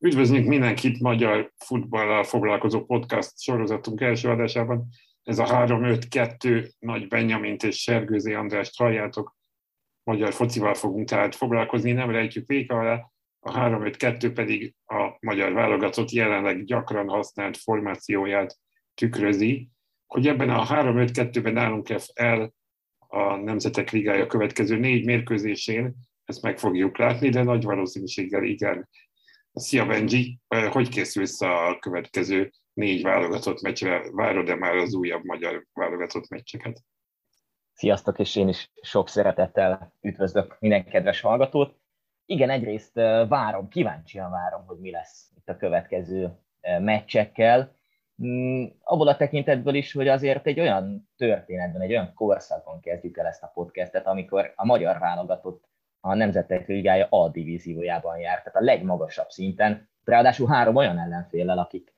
Üdvözlünk mindenkit magyar futballal foglalkozó podcast sorozatunk első adásában. Ez a 3-5-2 Nagy Benyamint és Sergőzé András halljátok. Magyar focival fogunk tehát foglalkozni, nem rejtjük véka alá. A 3-5-2 pedig a magyar válogatott jelenleg gyakran használt formációját tükrözi. Hogy ebben a 3-5-2-ben állunk el a Nemzetek Ligája következő négy mérkőzésén, ezt meg fogjuk látni, de nagy valószínűséggel igen. Szia Benji, hogy készülsz a következő négy válogatott meccsre? Várod-e már az újabb magyar válogatott meccseket? Sziasztok, és én is sok szeretettel üdvözlök minden kedves hallgatót. Igen, egyrészt várom, kíváncsian várom, hogy mi lesz itt a következő meccsekkel. Mm, abból a tekintetből is, hogy azért egy olyan történetben, egy olyan korszakon kezdjük el ezt a podcastet, amikor a magyar válogatott a Nemzetek Ligája A divíziójában jár, tehát a legmagasabb szinten, ráadásul három olyan ellenféllel, akik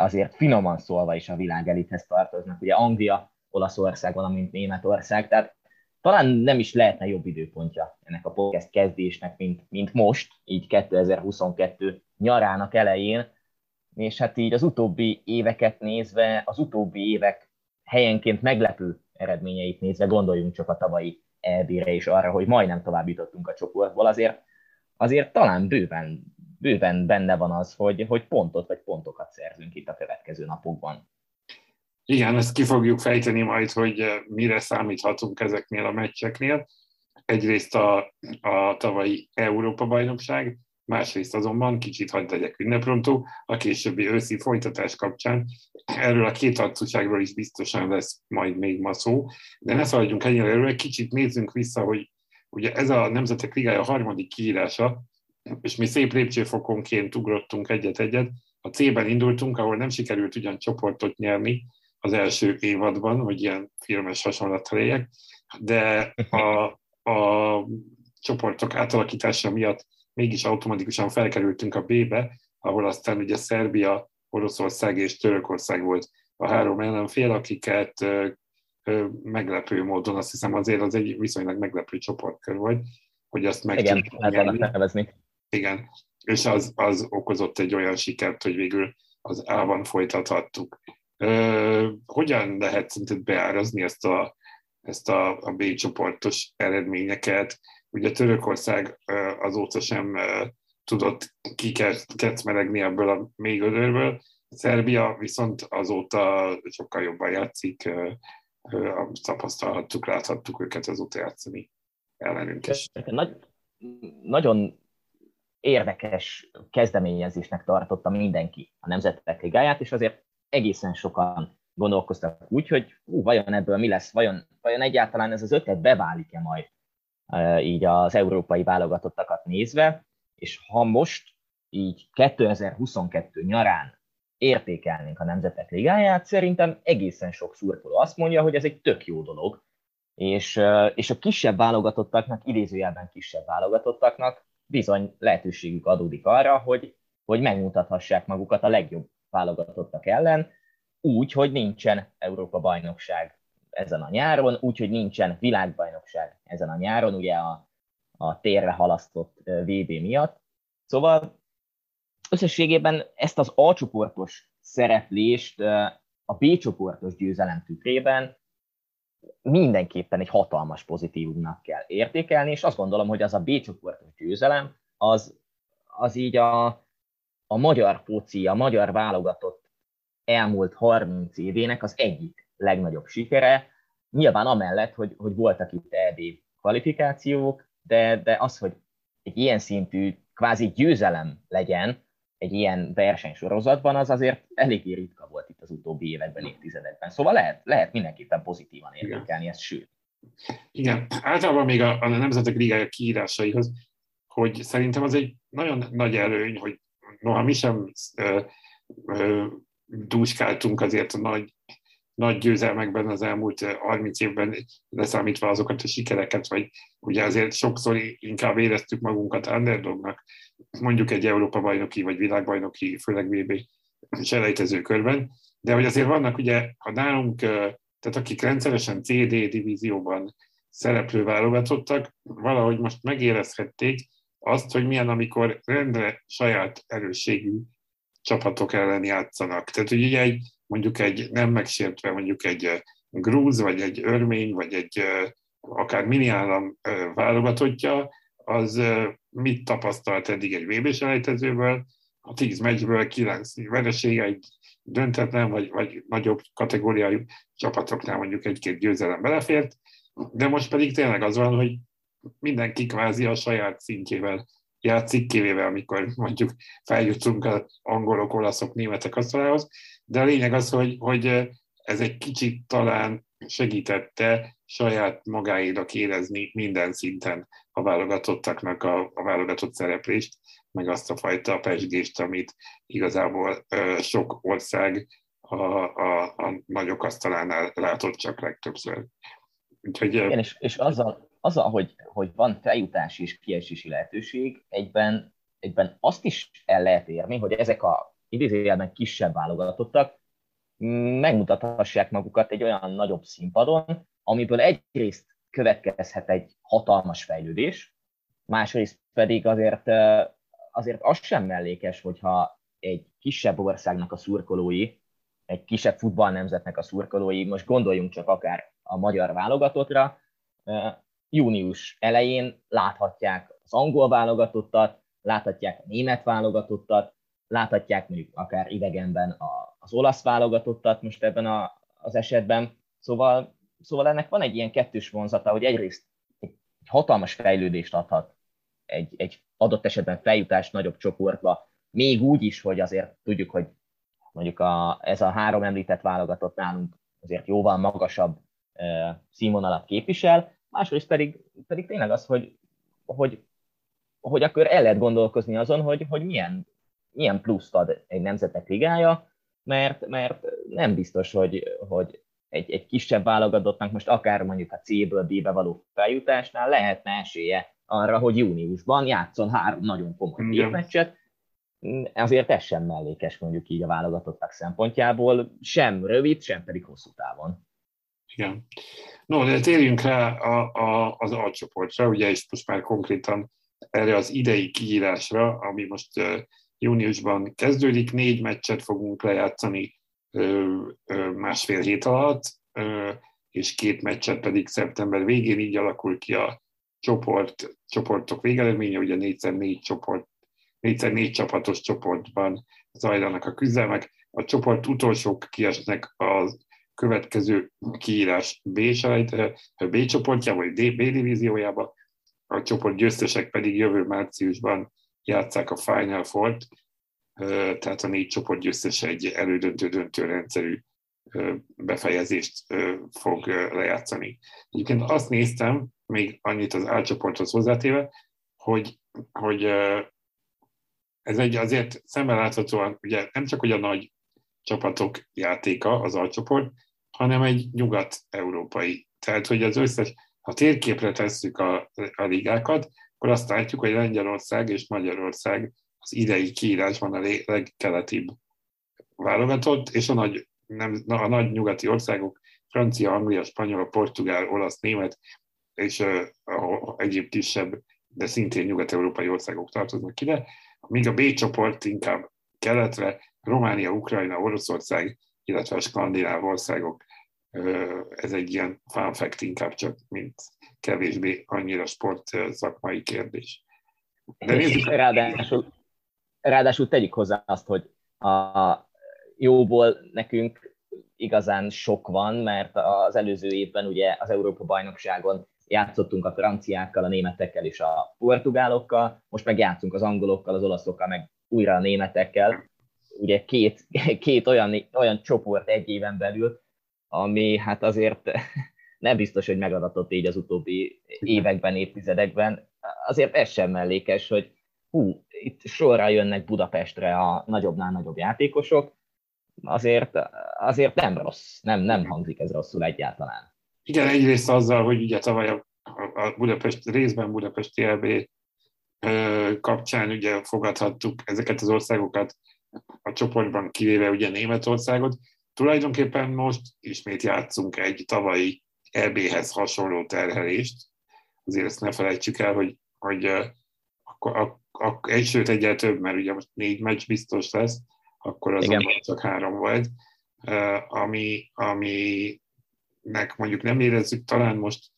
azért finoman szólva is a világ elithez tartoznak, ugye Anglia, Olaszország, valamint Németország, tehát talán nem is lehetne jobb időpontja ennek a podcast kezdésnek, mint, mint most, így 2022 nyarának elején, és hát így az utóbbi éveket nézve, az utóbbi évek helyenként meglepő eredményeit nézve, gondoljunk csak a tavalyi EB-re és arra, hogy majdnem tovább jutottunk a csoportból, azért, azért talán bőven, bőven benne van az, hogy, hogy pontot vagy pontokat szerzünk itt a következő napokban. Igen, ezt ki fogjuk fejteni majd, hogy eh, mire számíthatunk ezeknél a meccseknél. Egyrészt a, a tavalyi Európa-bajnokság, másrészt azonban kicsit hagyd legyek ünneprontó, a későbbi őszi folytatás kapcsán. Erről a két arcúságról is biztosan lesz majd még ma szó, de ne szaladjunk ennyire erről, kicsit nézzünk vissza, hogy ugye ez a Nemzetek Ligája harmadik kiírása, és mi szép lépcsőfokonként ugrottunk egyet-egyet. A C-ben indultunk, ahol nem sikerült ugyan csoportot nyerni az első évadban, hogy ilyen filmes hasonlat legyek, de a, a csoportok átalakítása miatt mégis automatikusan felkerültünk a B-be, ahol aztán ugye Szerbia, Oroszország és Törökország volt a három ellenfél, akiket meglepő módon, azt hiszem azért az egy viszonylag meglepő csoportkör volt, hogy azt meg Igen, tudjuk nevezni. Igen, és az, az okozott egy olyan sikert, hogy végül az A-ban folytathattuk. hogyan lehet szerinted beárazni ezt a, ezt a, a B csoportos eredményeket? Ugye Törökország azóta sem tudott kikecmeregni ebből a még ödörből, Szerbia viszont azóta sokkal jobban játszik, tapasztalhattuk, láthattuk őket azóta játszani ellenünk is. Nagy, nagyon érdekes kezdeményezésnek tartotta mindenki a Nemzetek Ligáját, és azért egészen sokan gondolkoztak úgy, hogy hú, vajon ebből mi lesz, vajon, vajon egyáltalán ez az ötlet beválik-e majd így az európai válogatottakat nézve, és ha most így 2022 nyarán értékelnénk a Nemzetek Ligáját, szerintem egészen sok szurkoló azt mondja, hogy ez egy tök jó dolog, és, és a kisebb válogatottaknak, idézőjelben kisebb válogatottaknak bizony lehetőségük adódik arra, hogy, hogy megmutathassák magukat a legjobb válogatottak ellen, úgy, hogy nincsen Európa-bajnokság ezen a nyáron, úgyhogy nincsen világbajnokság ezen a nyáron, ugye a, a térre halasztott VB miatt. Szóval összességében ezt az A csoportos szereplést a B csoportos győzelem tükrében mindenképpen egy hatalmas pozitívumnak kell értékelni, és azt gondolom, hogy az a B csoportos győzelem, az, az így a, a magyar foci, a magyar válogatott elmúlt 30 évének az egyik legnagyobb sikere, nyilván amellett, hogy, hogy voltak itt EB kvalifikációk, de, de az, hogy egy ilyen szintű kvázi győzelem legyen egy ilyen versenysorozatban, az azért eléggé ritka volt itt az utóbbi években, évtizedekben. Szóval lehet, lehet mindenképpen pozitívan értékelni ezt, sőt. Igen, általában még a, a Nemzetek Ligája kiírásaihoz, hogy szerintem az egy nagyon nagy előny, hogy noha mi sem ö, ö, dúskáltunk azért a nagy nagy győzelmekben az elmúlt 30 évben, leszámítva azokat a sikereket, vagy ugye azért sokszor inkább éreztük magunkat underdognak, mondjuk egy Európa-bajnoki vagy világbajnoki, főleg VB selejtező körben, de hogy azért vannak ugye, ha nálunk, tehát akik rendszeresen CD divízióban szereplő válogatottak, valahogy most megérezhették, azt, hogy milyen, amikor rendre saját erősségű csapatok ellen játszanak. Tehát, ugye egy, mondjuk egy nem megsértve, mondjuk egy grúz, vagy egy örmény, vagy egy akár mini állam válogatottja, az mit tapasztalt eddig egy vb selejtezőből, a 10 meccsből 9 veresége, egy döntetlen, vagy, vagy nagyobb kategóriájú csapatoknál mondjuk egy-két győzelem belefért, de most pedig tényleg az van, hogy mindenki kvázi a saját szintjével játszik, kivéve amikor mondjuk feljutunk az angolok, olaszok, németek asztalához, de a lényeg az, hogy, hogy ez egy kicsit talán segítette saját magáénak érezni minden szinten a válogatottaknak a, a válogatott szereplést, meg azt a fajta pesgést, amit igazából ö, sok ország a, a, a nagyok asztalánál látott csak legtöbbször. Úgyhogy, Igen, és, és azzal, azzal hogy, hogy van feljutási és kiesési lehetőség, egyben, egyben azt is el lehet érni, hogy ezek a idézőjelben kisebb válogatottak megmutathassák magukat egy olyan nagyobb színpadon, amiből egyrészt következhet egy hatalmas fejlődés, másrészt pedig azért, azért az sem mellékes, hogyha egy kisebb országnak a szurkolói, egy kisebb futballnemzetnek a szurkolói, most gondoljunk csak akár a magyar válogatottra, június elején láthatják az angol válogatottat, láthatják a német válogatottat, láthatják mondjuk akár idegenben az olasz válogatottat most ebben a, az esetben. Szóval, szóval ennek van egy ilyen kettős vonzata, hogy egyrészt egy, egy hatalmas fejlődést adhat egy, egy adott esetben feljutás nagyobb csoportba, még úgy is, hogy azért tudjuk, hogy mondjuk a, ez a három említett válogatott nálunk azért jóval magasabb e, színvonalat képvisel, másrészt pedig, pedig tényleg az, hogy, hogy, hogy akkor el lehet gondolkozni azon, hogy, hogy milyen, milyen pluszt ad egy nemzetek ligája, mert, mert nem biztos, hogy, hogy egy, egy kisebb válogatottnak most akár mondjuk a C-ből B-be való feljutásnál lehetne esélye arra, hogy júniusban játszon három nagyon komoly meccset, azért ez sem mellékes mondjuk így a válogatottak szempontjából, sem rövid, sem pedig hosszú távon. Igen. No, de térjünk rá a, a, az alcsoportra, ugye, és most már konkrétan erre az idei kiírásra, ami most júniusban kezdődik, négy meccset fogunk lejátszani másfél hét alatt, és két meccset pedig szeptember végén, így alakul ki a csoport, csoportok végeredménye, ugye 4x4 csoport, 4x4 csapatos csoportban zajlanak a küzdelmek. A csoport utolsók kiesnek az következő kiírás B, B csoportjába, vagy D, B divíziójába, a csoport győztesek pedig jövő márciusban játszák a Final Four-t, tehát a négy csoport győztese egy elődöntő-döntő rendszerű befejezést fog lejátszani. Egyébként azt néztem, még annyit az álcsoporthoz hozzátéve, hogy, hogy ez egy azért szemmel láthatóan, ugye nem csak hogy a nagy csapatok játéka az alcsoport, hanem egy nyugat-európai. Tehát, hogy az összes, ha térképre tesszük a, a ligákat, akkor azt látjuk, hogy Lengyelország és Magyarország az idei kiírásban a legkeletibb válogatott, és a nagy, nem, a nagy nyugati országok, Francia, Anglia, Spanyol, Portugál, Olasz, Német, és uh, egyéb kisebb, de szintén nyugat-európai országok tartoznak ide, míg a B csoport inkább keletre, Románia, Ukrajna, Oroszország, illetve a skandináv országok. Ez egy ilyen fun fact inkább csak, mint kevésbé annyira sport szakmai kérdés. De nézzük. Ráadásul, ráadásul tegyük hozzá azt, hogy a jóból nekünk igazán sok van, mert az előző évben ugye az Európa-bajnokságon játszottunk a franciákkal, a németekkel és a portugálokkal, most meg játszunk az angolokkal, az olaszokkal, meg újra a németekkel. Ugye két, két olyan, olyan csoport egy éven belül, ami hát azért nem biztos, hogy megadatott így az utóbbi években, évtizedekben. Azért ez sem mellékes, hogy hú, itt sorra jönnek Budapestre a nagyobbnál nagyobb játékosok, azért, azért nem rossz, nem, nem hangzik ez rosszul egyáltalán. Igen, egyrészt azzal, hogy ugye tavaly a, a Budapest, részben Budapesti EB kapcsán ugye fogadhattuk ezeket az országokat a csoportban, kivéve ugye Németországot. Tulajdonképpen most ismét játszunk egy tavalyi EB-hez hasonló terhelést. Azért ezt ne felejtsük el, hogy, hogy akkor, akkor egy, sőt egyel több, mert ugye most négy meccs biztos lesz, akkor azonban Igen. csak három vagy, ami, aminek mondjuk nem érezzük talán most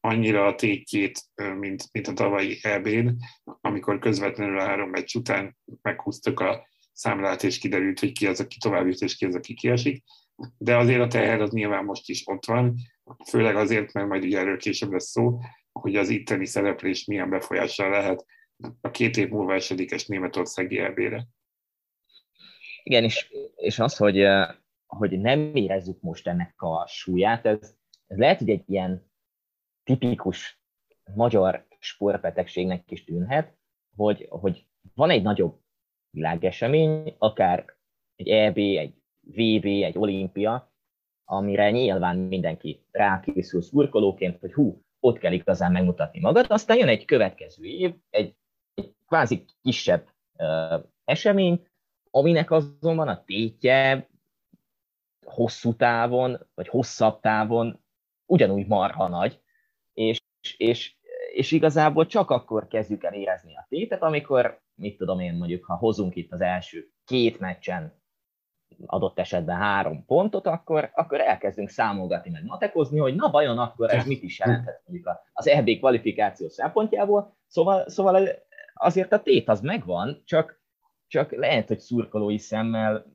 annyira a tétjét, mint, mint a tavalyi EB-n, amikor közvetlenül a három meccs után meghúztuk a számlát, és kiderült, hogy ki az, aki tovább jut, és ki az, aki kiesik. De azért a teher az nyilván most is ott van, főleg azért, mert majd ugye erről később lesz szó, hogy az itteni szereplés milyen befolyással lehet a két év múlva esedékes Németországi EB-re. Igen, és, és az, hogy, hogy nem érezzük most ennek a súlyát, ez, ez lehet, hogy egy ilyen tipikus magyar sportbetegségnek is tűnhet, hogy, hogy van egy nagyobb világesemény, akár egy EB, egy VB, egy olimpia, amire nyilván mindenki rákészül szurkolóként, hogy hú, ott kell igazán megmutatni magad, aztán jön egy következő év, egy, egy kvázi kisebb uh, esemény, aminek azonban a tétje hosszú távon, vagy hosszabb távon ugyanúgy marha nagy, és, és, és igazából csak akkor kezdjük el érezni a tétet, amikor, mit tudom én, mondjuk, ha hozunk itt az első két meccsen adott esetben három pontot, akkor, akkor elkezdünk számolgatni, meg matekozni, hogy na vajon akkor ez mit is jelenthet mondjuk az EB kvalifikáció szempontjából. Szóval, szóval azért a tét az megvan, csak, csak lehet, hogy szurkolói szemmel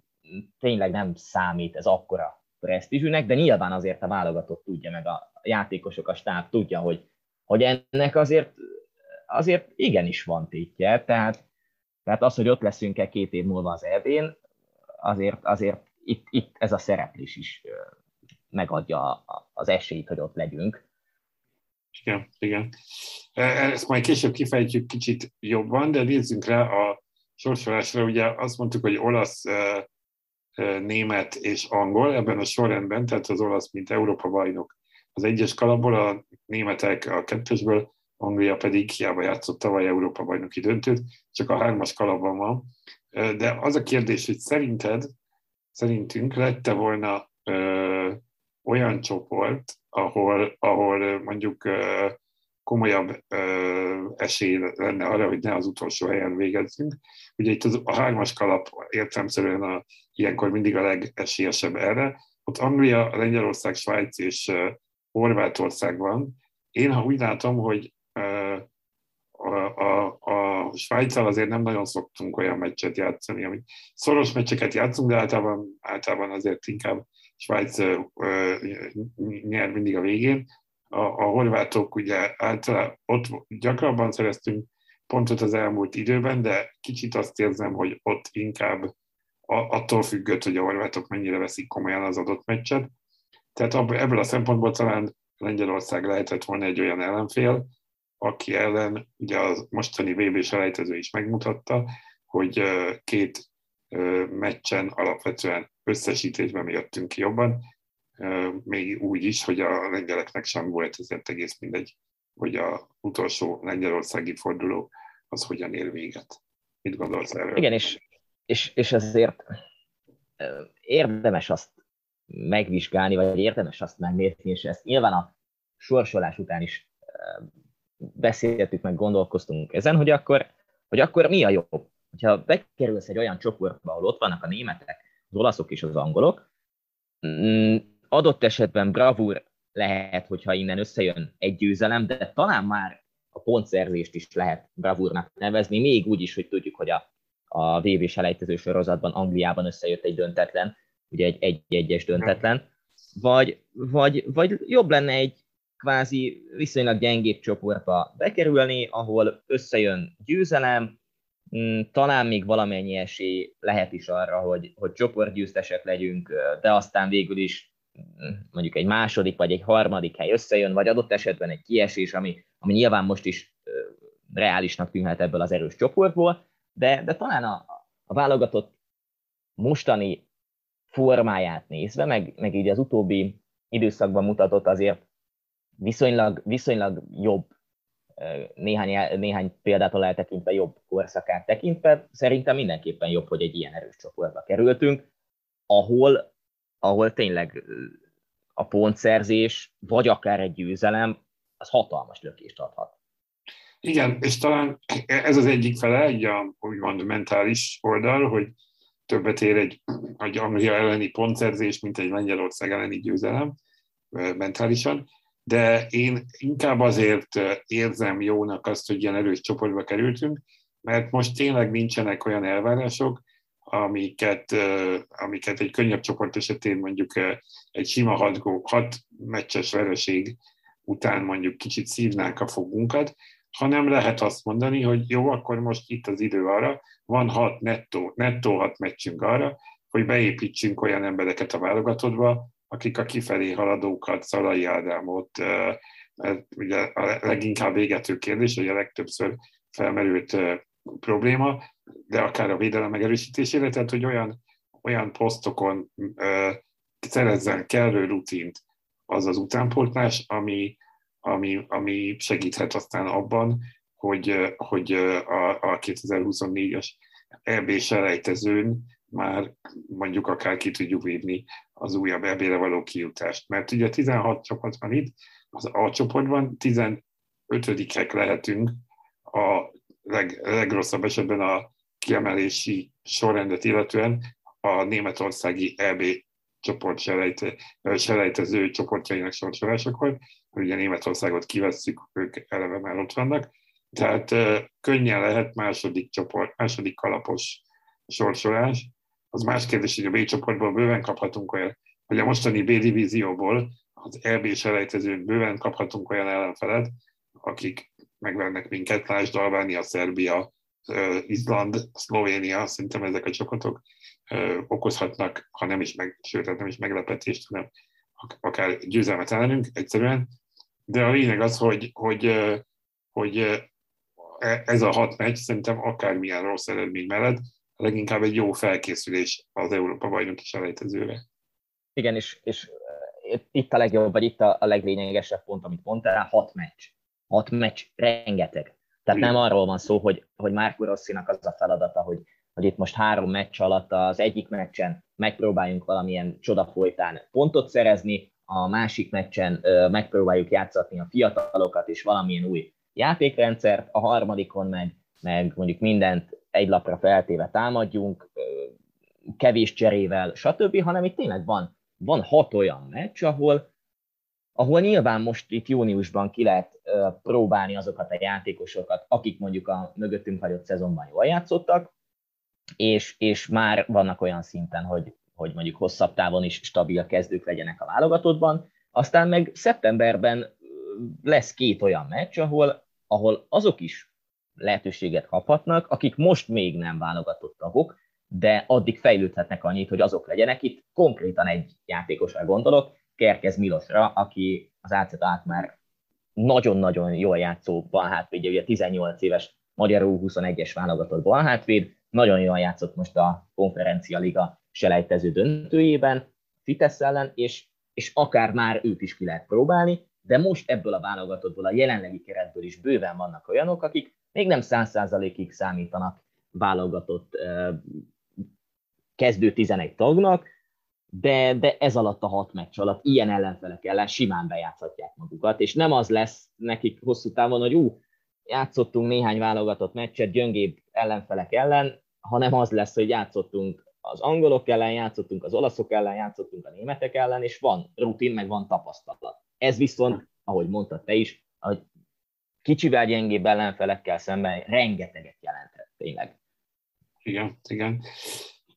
tényleg nem számít ez akkora presztízsűnek, de nyilván azért a válogatott tudja, meg a játékosok, a stáb tudja, hogy, hogy ennek azért, azért igenis van tétje, tehát, tehát az, hogy ott leszünk-e két év múlva az EB-n, azért, azért itt, itt ez a szereplés is megadja az esélyt, hogy ott legyünk. Igen, igen. E, ezt majd később kifejtjük kicsit jobban, de nézzünk rá a sorsolásra. Ugye azt mondtuk, hogy olasz, e, e, német és angol ebben a sorrendben, tehát az olasz, mint Európa bajnok az egyes kalapból, a németek a kettesből, Anglia pedig hiába játszott tavaly Európa bajnoki döntőt, csak a hármas kalapban van. De az a kérdés, hogy szerinted, szerintünk lette volna ö, olyan csoport, ahol, ahol mondjuk ö, komolyabb ö, esély lenne arra, hogy ne az utolsó helyen végezzünk. Ugye itt az, a hármas kalap értelmszerűen a, ilyenkor mindig a legesélyesebb erre. Ott Anglia, Lengyelország, Svájc és uh, Horvátország van. Én ha úgy látom, hogy Svájccal azért nem nagyon szoktunk olyan meccset játszani, ami szoros meccseket játszunk, de általában, általában azért inkább Svájc nyer mindig a végén. A, a horvátok ugye általában ott gyakrabban szereztünk pontot az elmúlt időben, de kicsit azt érzem, hogy ott inkább a, attól függött, hogy a horvátok mennyire veszik komolyan az adott meccset. Tehát ebből a szempontból talán Lengyelország lehetett volna egy olyan ellenfél, aki ellen ugye a mostani VB selejtező is megmutatta, hogy két meccsen alapvetően összesítésben mi jöttünk ki jobban, még úgy is, hogy a lengyeleknek sem volt ezért egész mindegy, hogy a utolsó lengyelországi forduló az hogyan ér véget. Mit gondolsz erről? Igen, és, és, és azért érdemes azt megvizsgálni, vagy érdemes azt megnézni, és ezt nyilván a sorsolás után is beszéltük, meg gondolkoztunk ezen, hogy akkor, hogy akkor mi a jobb. Hogyha bekerülsz egy olyan csoportba, ahol ott vannak a németek, az olaszok és az angolok, mm, adott esetben bravúr lehet, hogyha innen összejön egy győzelem, de talán már a pontszerzést is lehet bravúrnak nevezni, még úgy is, hogy tudjuk, hogy a, a VB selejtező sorozatban Angliában összejött egy döntetlen, ugye egy egy-egyes döntetlen, vagy, vagy, vagy jobb lenne egy kvázi viszonylag gyengébb csoportba bekerülni, ahol összejön győzelem, mm, talán még valamennyi esély lehet is arra, hogy, hogy csoportgyőztesek legyünk, de aztán végül is mm, mondjuk egy második vagy egy harmadik hely összejön, vagy adott esetben egy kiesés, ami, ami nyilván most is reálisnak tűnhet ebből az erős csoportból, de, de talán a, a válogatott mostani formáját nézve, meg, meg így az utóbbi időszakban mutatott azért viszonylag, viszonylag jobb, néhány, néhány példától eltekintve jobb korszakát tekintve, szerintem mindenképpen jobb, hogy egy ilyen erős csoportba kerültünk, ahol, ahol tényleg a pontszerzés, vagy akár egy győzelem, az hatalmas lökést adhat. Igen, és talán ez az egyik fele, egy a, úgymond mentális oldal, hogy többet ér egy, egy Anglia elleni pontszerzés, mint egy Lengyelország elleni győzelem mentálisan, de én inkább azért érzem jónak azt, hogy ilyen erős csoportba kerültünk, mert most tényleg nincsenek olyan elvárások, amiket, amiket egy könnyebb csoport esetén mondjuk egy sima hat, hat meccses vereség után mondjuk kicsit szívnánk a fogunkat, hanem lehet azt mondani, hogy jó, akkor most itt az idő arra, van hat nettó, nettó hat meccsünk arra, hogy beépítsünk olyan embereket a válogatottba, akik a kifelé haladókat, Szalai Ádámot, mert ugye a leginkább végető kérdés, hogy a legtöbbször felmerült probléma, de akár a védelem megerősítésére, tehát hogy olyan, olyan posztokon szerezzen kellő rutint az az utánpótlás, ami, ami, ami segíthet aztán abban, hogy, hogy a, a 2024-es EB selejtezőn már mondjuk akár ki tudjuk vívni az újabb EB-re való kijutást. Mert ugye 16 csapat van itt, az A csoportban 15-ek lehetünk a leg, legrosszabb esetben a kiemelési sorrendet illetően a németországi EB csoport selejte, selejtező csoportjainak sorsolásakor, ugye Németországot kivesszük, ők eleve már ott vannak, tehát könnyen lehet második csoport, második kalapos sorsolás. Az más kérdés, hogy a B csoportból bőven kaphatunk olyan, hogy a mostani B divízióból az EB selejtezőn bőven kaphatunk olyan ellenfelet, akik megvernek minket, lásd Albánia, Szerbia, Izland, Szlovénia, szerintem ezek a csapatok okozhatnak, ha nem is meg, sőt, hát nem is meglepetést, hanem akár győzelmet ellenünk egyszerűen. De a lényeg az, hogy, hogy, hogy e, ez a hat meccs szerintem akármilyen rossz eredmény mellett leginkább egy jó felkészülés az Európa bajnoki selejtezőre. Igen, és, és itt a legjobb, vagy itt a, a leglényegesebb pont, amit mondtál, hat meccs. Hat meccs, rengeteg. Tehát nem arról van szó, hogy, hogy Márko Rosszinak az a feladata, hogy, hogy itt most három meccs alatt az egyik meccsen megpróbáljunk valamilyen csoda folytán pontot szerezni, a másik meccsen ö, megpróbáljuk játszatni a fiatalokat és valamilyen új játékrendszert, a harmadikon meg, meg mondjuk mindent egy lapra feltéve támadjunk, kevés cserével, stb., hanem itt tényleg van, van hat olyan meccs, ahol, ahol nyilván most itt júniusban ki lehet próbálni azokat a játékosokat, akik mondjuk a mögöttünk hagyott szezonban jól játszottak, és, és már vannak olyan szinten, hogy, hogy mondjuk hosszabb távon is stabil kezdők legyenek a válogatottban. Aztán meg szeptemberben lesz két olyan meccs, ahol, ahol azok is lehetőséget kaphatnak, akik most még nem válogatott tagok, de addig fejlődhetnek annyit, hogy azok legyenek. Itt konkrétan egy játékosra gondolok, Kerkez Milosra, aki az ACT át már nagyon-nagyon jól játszó balhátvédje, ugye 18 éves magyarul 21-es válogatott balhátvéd, nagyon jól játszott most a konferencia liga selejtező döntőjében, Fitesz ellen, és, és akár már őt is ki lehet próbálni, de most ebből a válogatottból, a jelenlegi keretből is bőven vannak olyanok, akik még nem száz százalékig számítanak válogatott kezdő 11 tagnak, de, de ez alatt a hat meccs alatt ilyen ellenfelek ellen simán bejátszhatják magukat, és nem az lesz nekik hosszú távon, hogy ú, játszottunk néhány válogatott meccset gyöngébb ellenfelek ellen, hanem az lesz, hogy játszottunk az angolok ellen, játszottunk az olaszok ellen, játszottunk a németek ellen, és van rutin, meg van tapasztalat. Ez viszont, ahogy mondtad te is, hogy kicsivel gyengébb ellenfelekkel szemben rengeteget jelentett tényleg. Igen, igen.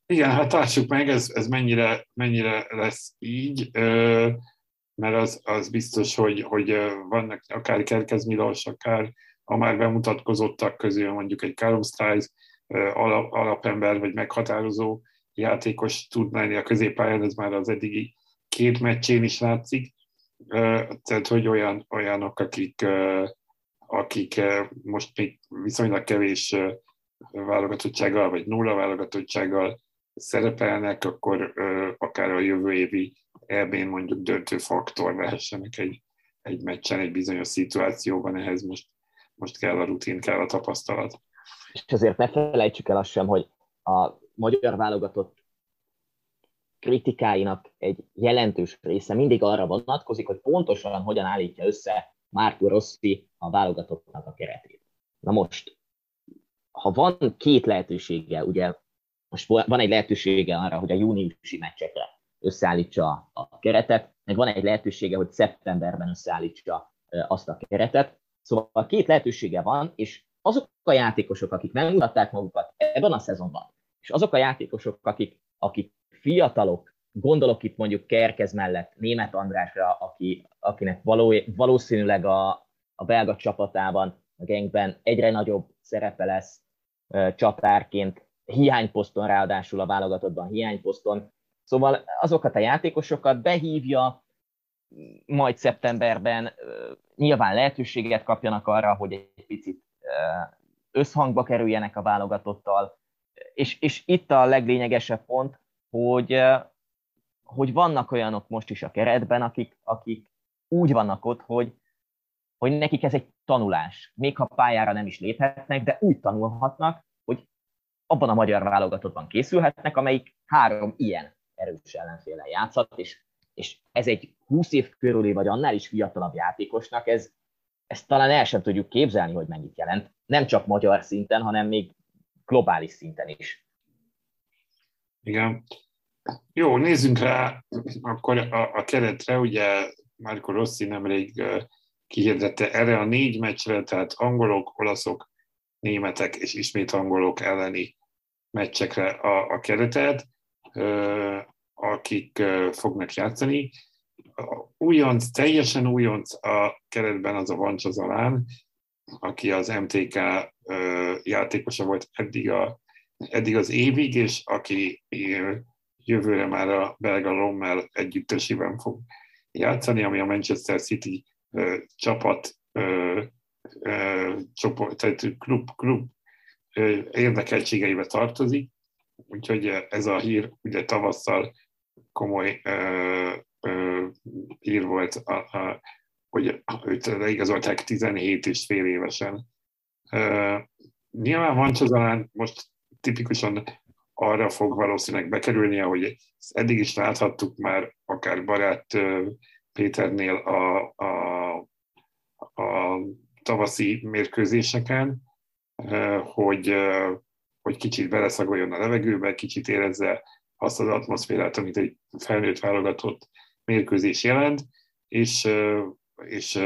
Igen, hát lássuk meg, ez, ez mennyire, mennyire lesz így, mert az, az biztos, hogy, hogy vannak akár Kerkez Milos, akár a már bemutatkozottak közül mondjuk egy Callum Strice, alapember vagy meghatározó játékos tud lenni a középpályán, ez már az eddigi két meccsén is látszik. Tehát, hogy olyan, olyanok, akik, akik most még viszonylag kevés válogatottsággal, vagy nulla válogatottsággal szerepelnek, akkor akár a jövő évi EB-n mondjuk döntő faktor lehessenek egy, egy meccsen, egy bizonyos szituációban, ehhez most, most kell a rutin, kell a tapasztalat. És azért ne felejtsük el azt sem, hogy a magyar válogatott kritikáinak egy jelentős része mindig arra vonatkozik, hogy pontosan hogyan állítja össze Márko Rossi a válogatottnak a keretét. Na most, ha van két lehetősége, ugye most van egy lehetősége arra, hogy a júniusi meccsekre összeállítsa a keretet, meg van egy lehetősége, hogy szeptemberben összeállítsa azt a keretet. Szóval két lehetősége van, és azok a játékosok, akik megmutatták magukat ebben a szezonban, és azok a játékosok, akik, akik fiatalok, gondolok itt mondjuk Kerkez mellett Német Andrásra, aki, akinek való, valószínűleg a, a belga csapatában, a Genkben egyre nagyobb szerepe lesz e, csatárként, hiányposzton ráadásul a válogatottban hiányposzton. Szóval azokat a játékosokat behívja, majd szeptemberben nyilván lehetőséget kapjanak arra, hogy egy picit összhangba kerüljenek a válogatottal, és, és itt a leglényegesebb pont, hogy, hogy vannak olyanok most is a keretben, akik, akik úgy vannak ott, hogy, hogy nekik ez egy tanulás. Még ha pályára nem is léphetnek, de úgy tanulhatnak, hogy abban a magyar válogatottban készülhetnek, amelyik három ilyen erős ellenféle játszhat, és, és ez egy 20 év körüli, vagy annál is fiatalabb játékosnak, ez, ezt talán el sem tudjuk képzelni, hogy mennyit jelent. Nem csak magyar szinten, hanem még globális szinten is. Igen. Jó, nézzünk rá akkor a, a keretre. Ugye Marco Rossi nemrég kihirdette erre a négy meccsre, tehát angolok, olaszok, németek és ismét angolok elleni meccsekre a, a keretet, akik fognak játszani újonc, teljesen újonc a keretben az a Vancsa Zalán, aki az MTK játékosa volt eddig, a, eddig az évig, és aki jövőre már a belga Lommel együttesében fog játszani, ami a Manchester City csapat csoport, tehát klub, klub érdekeltségeibe tartozik, úgyhogy ez a hír ugye tavasszal komoly ír volt, a, a, hogy őt leigazolták 17 és fél évesen. Uh, nyilván Mancsazalán most tipikusan arra fog valószínűleg bekerülni, ahogy eddig is láthattuk már, akár barát Péternél a, a, a tavaszi mérkőzéseken, hogy, hogy kicsit beleszagoljon a levegőbe, kicsit érezze azt az atmoszférát, amit egy felnőtt válogatott mérkőzés jelent, és, és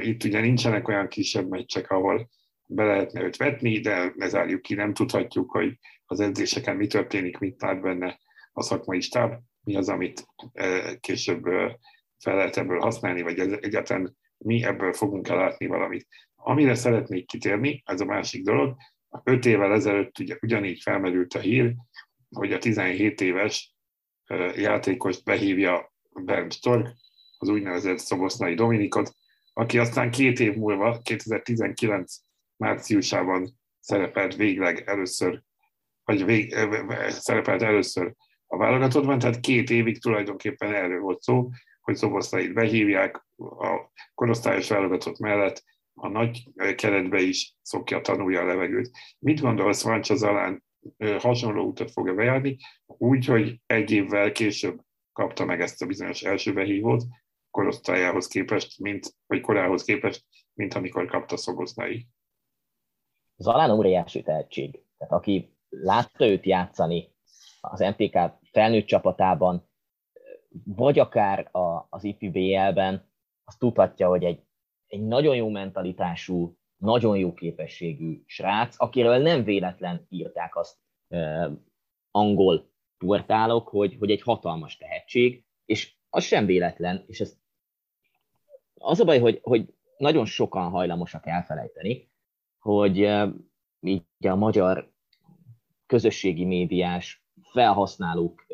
itt ugye nincsenek olyan kisebb meccsek, ahol be lehetne őt vetni, de ne zárjuk ki, nem tudhatjuk, hogy az edzéseken mi történik, mit lát benne a szakmai stáb, mi az, amit később fel lehet ebből használni, vagy egyáltalán mi ebből fogunk látni valamit. Amire szeretnék kitérni, ez a másik dolog, öt évvel ezelőtt ugye, ugyanígy felmerült a hír, hogy a 17 éves játékost behívja Bernd Stork, az úgynevezett Szobosznai Dominikot, aki aztán két év múlva, 2019 márciusában szerepelt végleg először, vagy vég, szerepelt először a válogatottban, tehát két évig tulajdonképpen erről volt szó, hogy Szoboszlait behívják a korosztályos válogatott mellett, a nagy keretbe is szokja, tanulja a levegőt. Mit gondolsz, Vancsa Zalán hasonló utat fog-e bejárni, úgy, hogy egy évvel később kapta meg ezt a bizonyos első behívót korosztályához képest, mint, vagy korához képest, mint amikor kapta Szobosznai. Zalán óriási tehetség. Tehát aki látta őt játszani az MTK felnőtt csapatában, vagy akár a, az IPBL-ben, az tudhatja, hogy egy, egy nagyon jó mentalitású, nagyon jó képességű srác, akiről nem véletlen írták azt eh, angol portálok, hogy, hogy egy hatalmas tehetség, és az sem véletlen, és ez az a baj, hogy, hogy nagyon sokan hajlamosak elfelejteni, hogy így a magyar közösségi médiás felhasználók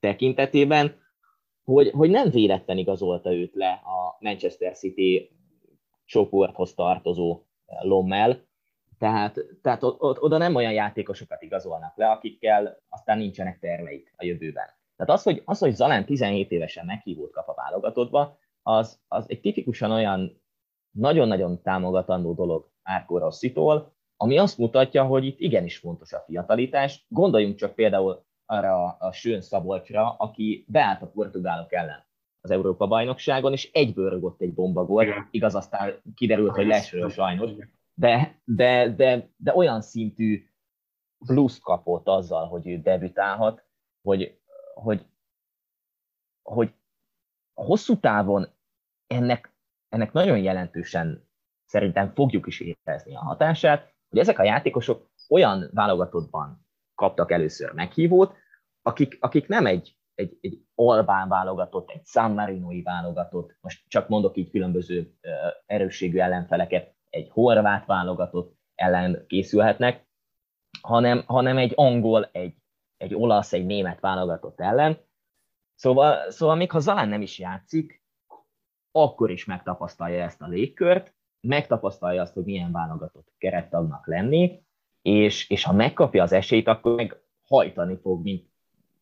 tekintetében, hogy, hogy nem véletlen igazolta őt le a Manchester City csoporthoz tartozó Lommel, tehát, tehát oda nem olyan játékosokat igazolnak le, akikkel aztán nincsenek terveik a jövőben. Tehát az, hogy, az, hogy Zalán 17 évesen meghívót kap a válogatottba, az, az egy tipikusan olyan nagyon-nagyon támogatandó dolog Márkó Rosszitól, ami azt mutatja, hogy itt igenis fontos a fiatalitás. Gondoljunk csak például arra a, a Sőn Szabolcsra, aki beállt a portugálok ellen az Európa-bajnokságon, és egyből rögött egy bombagolt, igaz, aztán kiderült, hogy lesről sajnos, de, de, de, de olyan szintű plusz kapott azzal, hogy ő debütálhat, hogy, hogy, hogy hosszú távon ennek, ennek nagyon jelentősen szerintem fogjuk is érezni a hatását, hogy ezek a játékosok olyan válogatottban kaptak először meghívót, akik, akik nem egy, egy, egy albán válogatott, egy San Marinoi válogatott, most csak mondok így különböző erősségű ellenfeleket, egy horvát válogatott ellen készülhetnek, hanem, hanem egy angol, egy, egy olasz, egy német válogatott ellen. Szóval, szóval még ha Zalán nem is játszik, akkor is megtapasztalja ezt a légkört, megtapasztalja azt, hogy milyen válogatott kerettagnak lenni, és, és ha megkapja az esélyt, akkor meg hajtani fog, mint,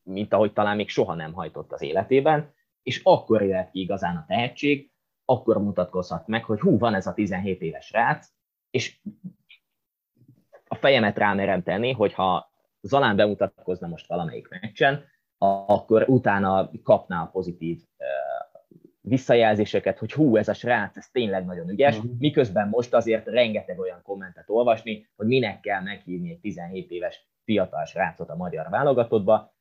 mint ahogy talán még soha nem hajtott az életében, és akkor jöhet ki igazán a tehetség, akkor mutatkozhat meg, hogy hú, van ez a 17 éves rác, és a fejemet rámerem tenni, hogyha Zalán bemutatkozna most valamelyik meccsen, akkor utána kapná a pozitív visszajelzéseket, hogy hú, ez a srác, ez tényleg nagyon ügyes, uh-huh. miközben most azért rengeteg olyan kommentet olvasni, hogy minek kell meghívni egy 17 éves fiatal srácot a magyar válogatottba.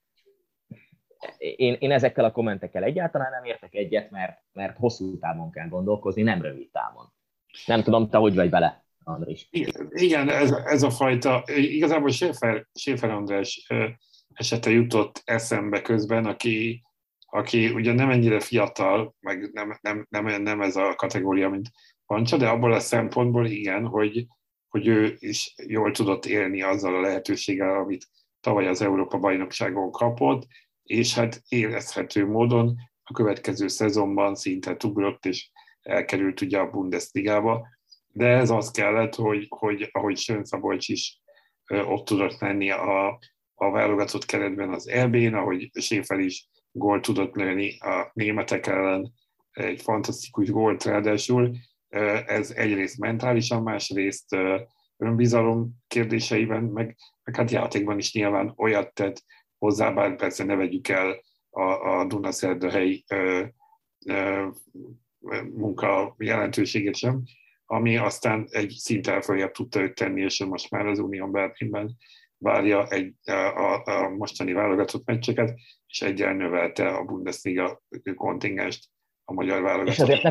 Én, én ezekkel a kommentekkel egyáltalán nem értek egyet, mert, mert hosszú távon kell gondolkozni, nem rövid távon. Nem tudom, te hogy vagy vele, Andris? Igen, ez, ez a fajta, igazából Schäfer, Schäfer András esete jutott eszembe közben, aki aki ugye nem ennyire fiatal, meg nem, nem, nem, nem ez a kategória, mint Pancsa, de abból a szempontból igen, hogy, hogy ő is jól tudott élni azzal a lehetőséggel, amit tavaly az Európa-bajnokságon kapott, és hát érezhető módon a következő szezonban szinte ugrott, és elkerült ugye a Bundesligába, de ez az kellett, hogy, hogy ahogy Sön Szabolcs is ott tudott lenni a, a válogatott keretben az EB-n, ahogy Séfer is gól tudott lőni a németek ellen, egy fantasztikus gólt ráadásul. Ez egyrészt mentálisan, másrészt önbizalom kérdéseiben, meg, meg hát játékban is nyilván olyat tett hozzá, bár persze ne vegyük el a, a Dunaszerdahelyi munka jelentőségét sem, ami aztán egy szinten följebb tudta őt tenni, és most már az Unión Berlinben várja egy, a, a mostani válogatott meccseket, és egyen növelte a Bundesliga kontingenst a magyar válogatott. És azért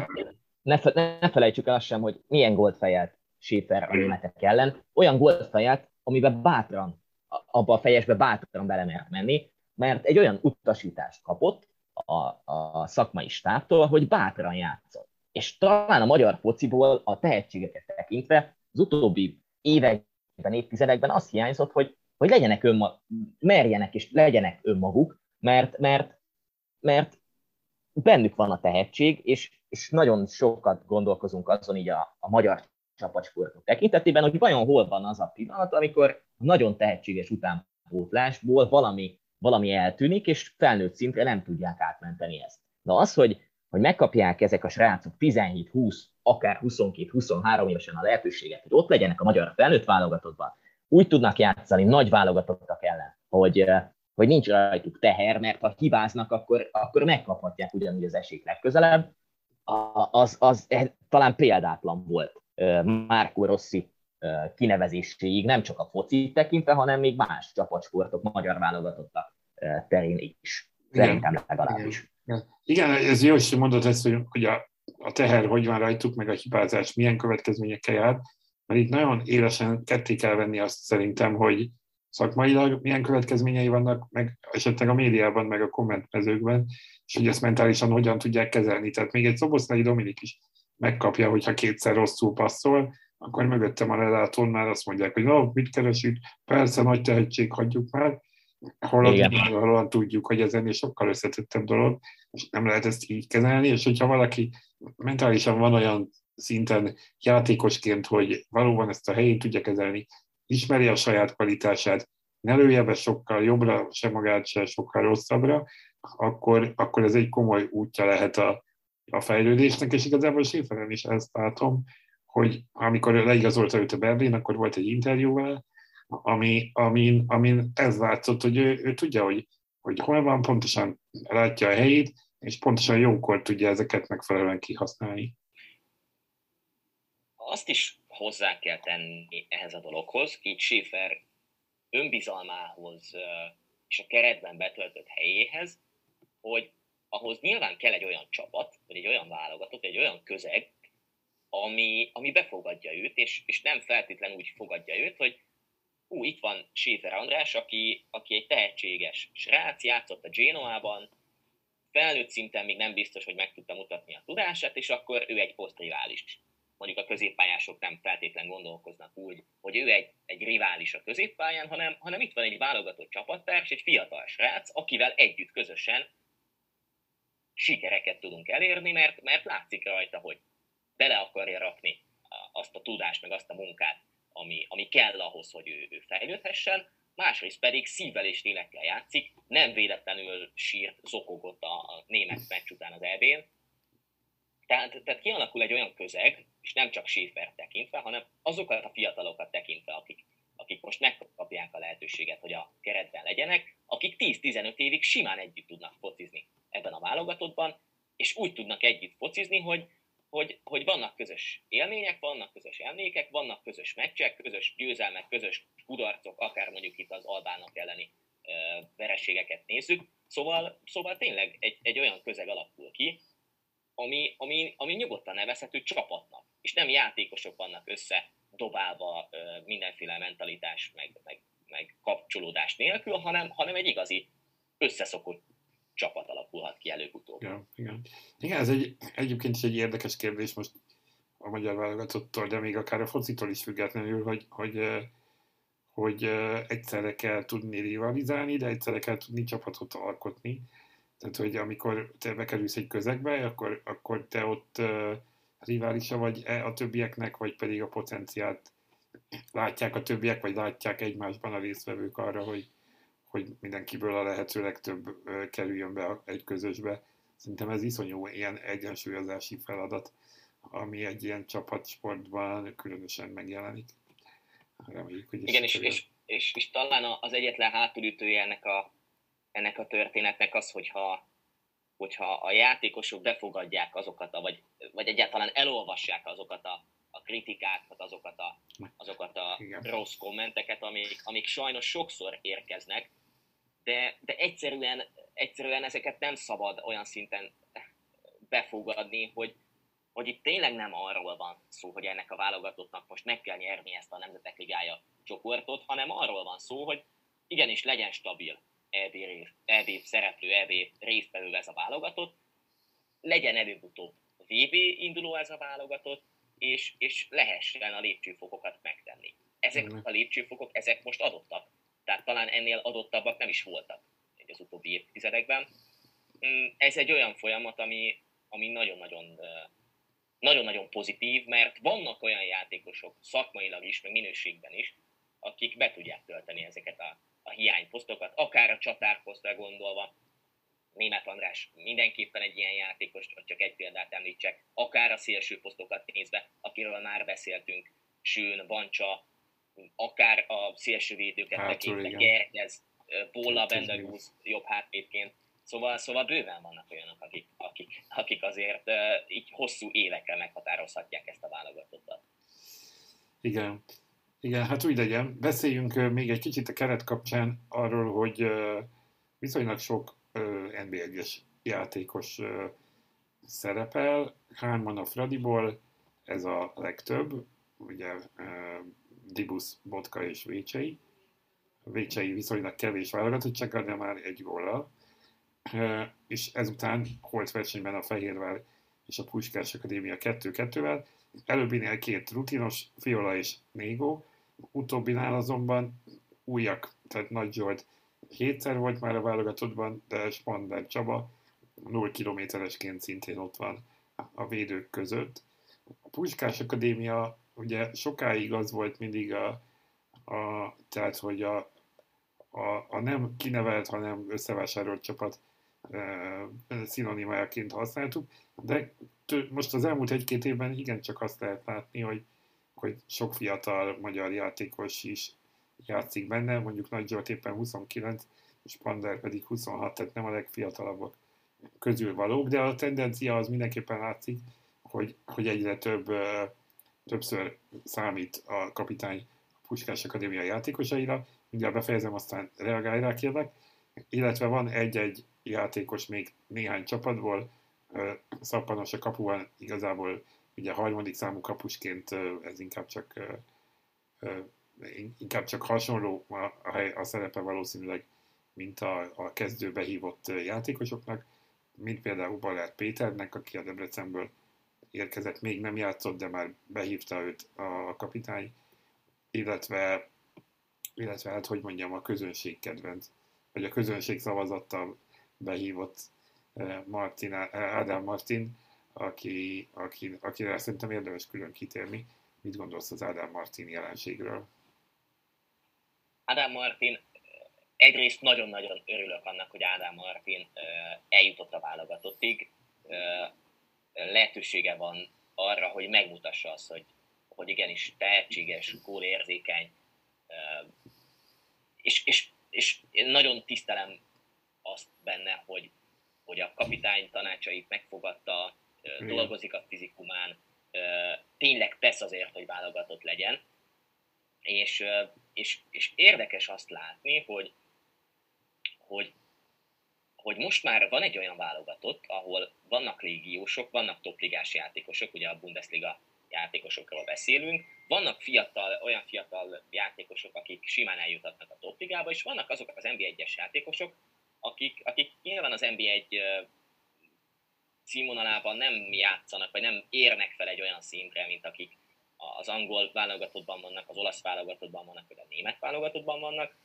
ne, ne, ne felejtsük el azt sem, hogy milyen gólt fejelt Schäfer a németek ellen. Olyan gólt fejelt, amiben bátran, abba a fejesbe bátran belemert menni, mert egy olyan utasítást kapott a, a szakmai stábtól, hogy bátran játszott. És talán a magyar fociból a tehetségeket tekintve az utóbbi években, évtizedekben azt hiányzott, hogy hogy legyenek önma, merjenek és legyenek önmaguk, mert, mert, mert bennük van a tehetség, és, és nagyon sokat gondolkozunk azon így a, a magyar csapatsportok tekintetében, hogy vajon hol van az a pillanat, amikor nagyon tehetséges utánpótlásból valami, valami eltűnik, és felnőtt szintre nem tudják átmenteni ezt. Na az, hogy, hogy megkapják ezek a srácok 17-20, akár 22-23 évesen a lehetőséget, hogy ott legyenek a magyar felnőtt válogatottban, úgy tudnak játszani nagy válogatottak ellen, hogy, hogy nincs rajtuk teher, mert ha hibáznak, akkor, akkor megkaphatják ugyanúgy az esélyt legközelebb. Az, az, az talán példátlan volt Márko Rossi kinevezéséig, nem csak a foci tekintve, hanem még más csapatsportok, magyar válogatottak terén is. Szerintem Igen. legalábbis. Igen. Igen, ez jó, hogy mondod ezt, hogy, hogy a, a teher hogy van rajtuk, meg a hibázás milyen következményekkel jár mert itt nagyon élesen ketté kell venni azt szerintem, hogy szakmailag milyen következményei vannak, meg esetleg a médiában, meg a kommentmezőkben, és hogy ezt mentálisan hogyan tudják kezelni. Tehát még egy Szoboszlai Dominik is megkapja, hogyha kétszer rosszul passzol, akkor mögöttem a lelátón már azt mondják, hogy no, mit keresünk, persze nagy tehetség, hagyjuk már, holland tudjuk, hogy ez ennél sokkal összetettebb dolog, és nem lehet ezt így kezelni, és hogyha valaki mentálisan van olyan szinten játékosként, hogy valóban ezt a helyén tudja kezelni, ismeri a saját kvalitását, ne lője be sokkal jobbra, se magát, se sokkal rosszabbra, akkor, akkor ez egy komoly útja lehet a, a fejlődésnek, és igazából Schäferen is ezt látom, hogy amikor leigazolta őt a Berlin, akkor volt egy interjúval, ami, amin, amin ez látszott, hogy ő, ő tudja, hogy, hogy hol van, pontosan látja a helyét, és pontosan jókor tudja ezeket megfelelően kihasználni azt is hozzá kell tenni ehhez a dologhoz, így Schäfer önbizalmához és a keretben betöltött helyéhez, hogy ahhoz nyilván kell egy olyan csapat, vagy egy olyan válogatott, egy olyan közeg, ami, ami befogadja őt, és, és nem feltétlenül úgy fogadja őt, hogy ú, itt van Schäfer András, aki, aki egy tehetséges srác, játszott a Genoában, felnőtt szinten még nem biztos, hogy meg tudta mutatni a tudását, és akkor ő egy posztrivális. Mondjuk a középpályások nem feltétlen gondolkoznak úgy, hogy ő egy, egy rivális a középpályán, hanem, hanem itt van egy válogatott csapattárs, egy fiatal srác, akivel együtt közösen sikereket tudunk elérni, mert, mert látszik rajta, hogy bele akarja rakni azt a tudást, meg azt a munkát, ami, ami kell ahhoz, hogy ő, ő fejlődhessen, másrészt pedig szívvel és lélekkel játszik, nem véletlenül sírt, zokogott a német meccs után az EB-n. Tehát, tehát kialakul egy olyan közeg, és nem csak Schäfer tekintve, hanem azokat a fiatalokat tekintve, akik, akik most megkapják a lehetőséget, hogy a keretben legyenek, akik 10-15 évig simán együtt tudnak focizni ebben a válogatottban, és úgy tudnak együtt focizni, hogy, hogy, hogy vannak közös élmények, vannak közös emlékek, vannak közös meccsek, közös győzelmek, közös kudarcok, akár mondjuk itt az albánok elleni ö, vereségeket nézzük. Szóval, szóval tényleg egy, egy olyan közeg alakul ki, ami, ami, ami nyugodtan nevezhető csapatnak, és nem játékosok vannak össze dobálva mindenféle mentalitás, meg, meg, meg kapcsolódás nélkül, hanem, hanem egy igazi összeszokott csapat alakulhat ki előbb-utóbb. Ja, igen. igen, ez egy, egyébként is egy érdekes kérdés most a magyar válogatottól, de még akár a focitól is függetlenül, hogy, hogy, hogy egyszerre kell tudni rivalizálni, de egyszerre kell tudni csapatot alkotni. Tehát, hogy amikor te bekerülsz egy közegbe, akkor, akkor te ott riválisa vagy -e a többieknek, vagy pedig a potenciált látják a többiek, vagy látják egymásban a résztvevők arra, hogy, hogy mindenkiből a lehető legtöbb kerüljön be egy közösbe. Szerintem ez iszonyú ilyen egyensúlyozási feladat, ami egy ilyen csapatsportban különösen megjelenik. Reméljük, hogy Igen, és, és, és, és, talán az egyetlen hátulütője ennek a, ennek a történetnek az, hogyha, hogyha a játékosok befogadják azokat, a, vagy, vagy egyáltalán elolvassák azokat a a kritikákat, azokat a, azokat a rossz kommenteket, amik, amik sajnos sokszor érkeznek, de, de egyszerűen, egyszerűen ezeket nem szabad olyan szinten befogadni, hogy, hogy itt tényleg nem arról van szó, hogy ennek a válogatottnak most meg kell nyerni ezt a Nemzetek Ligája csoportot, hanem arról van szó, hogy igenis legyen stabil EB, EB szereplő, EB résztvevő ez a válogatott, legyen előbb-utóbb VB induló ez a válogatott, és, és lehessen a lépcsőfokokat megtenni. Ezek a lépcsőfokok, ezek most adottak. Tehát talán ennél adottabbak nem is voltak az utóbbi évtizedekben. Mm, ez egy olyan folyamat, ami, ami nagyon-nagyon nagyon-nagyon pozitív, mert vannak olyan játékosok szakmailag is, meg minőségben is, akik be tudják tölteni ezeket a, a hiányposztokat, akár a csatárposztra gondolva, Német András mindenképpen egy ilyen játékos, csak egy példát említsek, akár a szélső posztokat nézve, akiről már beszéltünk, Sőn, Bancsa, akár a szélső védőket tekintve, Gerkez, Bolla, Bendegúz jobb hátvédként. Szóval, szóval bőven vannak olyanok, akik, akik, akik azért uh, így hosszú évekkel meghatározhatják ezt a válogatottat. Igen. Igen, hát úgy legyen. Beszéljünk még egy kicsit a keret kapcsán arról, hogy viszonylag sok NB1-es játékos szerepel, hárman a Fradiból, ez a legtöbb, ugye Dibus, Botka és Vécsei. Vécsei viszonylag kevés válogatottsággal, de már egy góllal. És ezután holt versenyben a Fehérvel és a Puskás Akadémia 2-2-vel. Előbbinél két rutinos, Fiola és Négó, utóbbinál azonban újak, tehát Nagy Zsolt hétszer volt már a válogatottban, de Spander Csaba 0 kilométeresként szintén ott van a védők között. A Puskás Akadémia ugye sokáig az volt mindig a, a tehát hogy a, a, a nem kinevelt, hanem összevásárolt csapat e, szinonimájaként használtuk, de t- most az elmúlt egy-két évben igencsak azt lehet látni, hogy, hogy sok fiatal magyar játékos is játszik benne, mondjuk Nagy Zsolt éppen 29, és Pander pedig 26, tehát nem a legfiatalabbak közül valók, de a tendencia az mindenképpen látszik, hogy, hogy egyre több többször számít a kapitány Puskás Akadémia játékosaira, mindjárt befejezem, aztán reagálj rá kérlek, illetve van egy-egy játékos még néhány csapatból, Szappanos a kapuban igazából ugye harmadik számú kapusként ez inkább csak inkább csak hasonló a, a, szerepe valószínűleg, mint a, a kezdőbe hívott játékosoknak, mint például Balázs Péternek, aki a Debrecenből érkezett, még nem játszott, de már behívta őt a kapitány, illetve, illetve hát hogy mondjam, a közönség kedvenc, vagy a közönség szavazattal behívott Martin, Ádám Martin, aki, aki, akire szerintem érdemes külön kitérni. Mit gondolsz az Ádám Martin jelenségről? Ádám Martin, egyrészt nagyon-nagyon örülök annak, hogy Ádám Martin eljutott a válogatottig. Lehetősége van arra, hogy megmutassa azt, hogy, hogy igenis tehetséges, gólérzékeny, és, és, és én nagyon tisztelem azt benne, hogy, hogy a kapitány tanácsait megfogadta, dolgozik a fizikumán, tényleg tesz azért, hogy válogatott legyen, és, és, és érdekes azt látni, hogy, hogy, hogy most már van egy olyan válogatott, ahol vannak légiósok, vannak topligás játékosok, ugye a Bundesliga játékosokról beszélünk, vannak fiatal, olyan fiatal játékosok, akik simán eljutatnak a topligába, és vannak azok az NB1-es játékosok, akik, akik nyilván az NB1 színvonalában nem játszanak, vagy nem érnek fel egy olyan szintre, mint akik az angol válogatottban vannak, az olasz válogatottban vannak, vagy a német válogatottban vannak,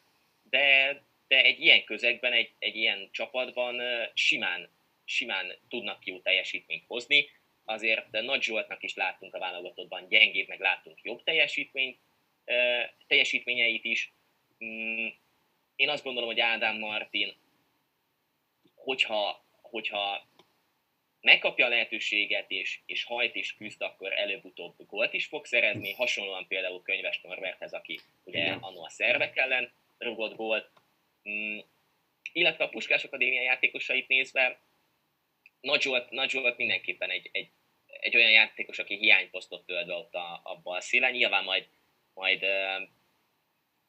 de, de egy ilyen közegben, egy, egy ilyen csapatban simán, simán tudnak jó teljesítményt hozni. Azért Nagy Zsoltnak is láttunk a válogatottban gyengébb, meg láttunk jobb teljesítményt, teljesítményeit is. Mm, én azt gondolom, hogy Ádám Martin, hogyha, hogyha megkapja a lehetőséget, és, és hajt és küzd, akkor előbb-utóbb gólt is fog szerezni, hasonlóan például Könyves Norberthez, aki ugye annó a szervek ellen rugott gólt. Mm, illetve a Puskás Akadémia játékosait nézve, Nagy Zsolt, Nagy Zsolt mindenképpen egy, egy, egy olyan játékos, aki hiányposztot tölt be ott a, a bal szélen. Nyilván majd, majd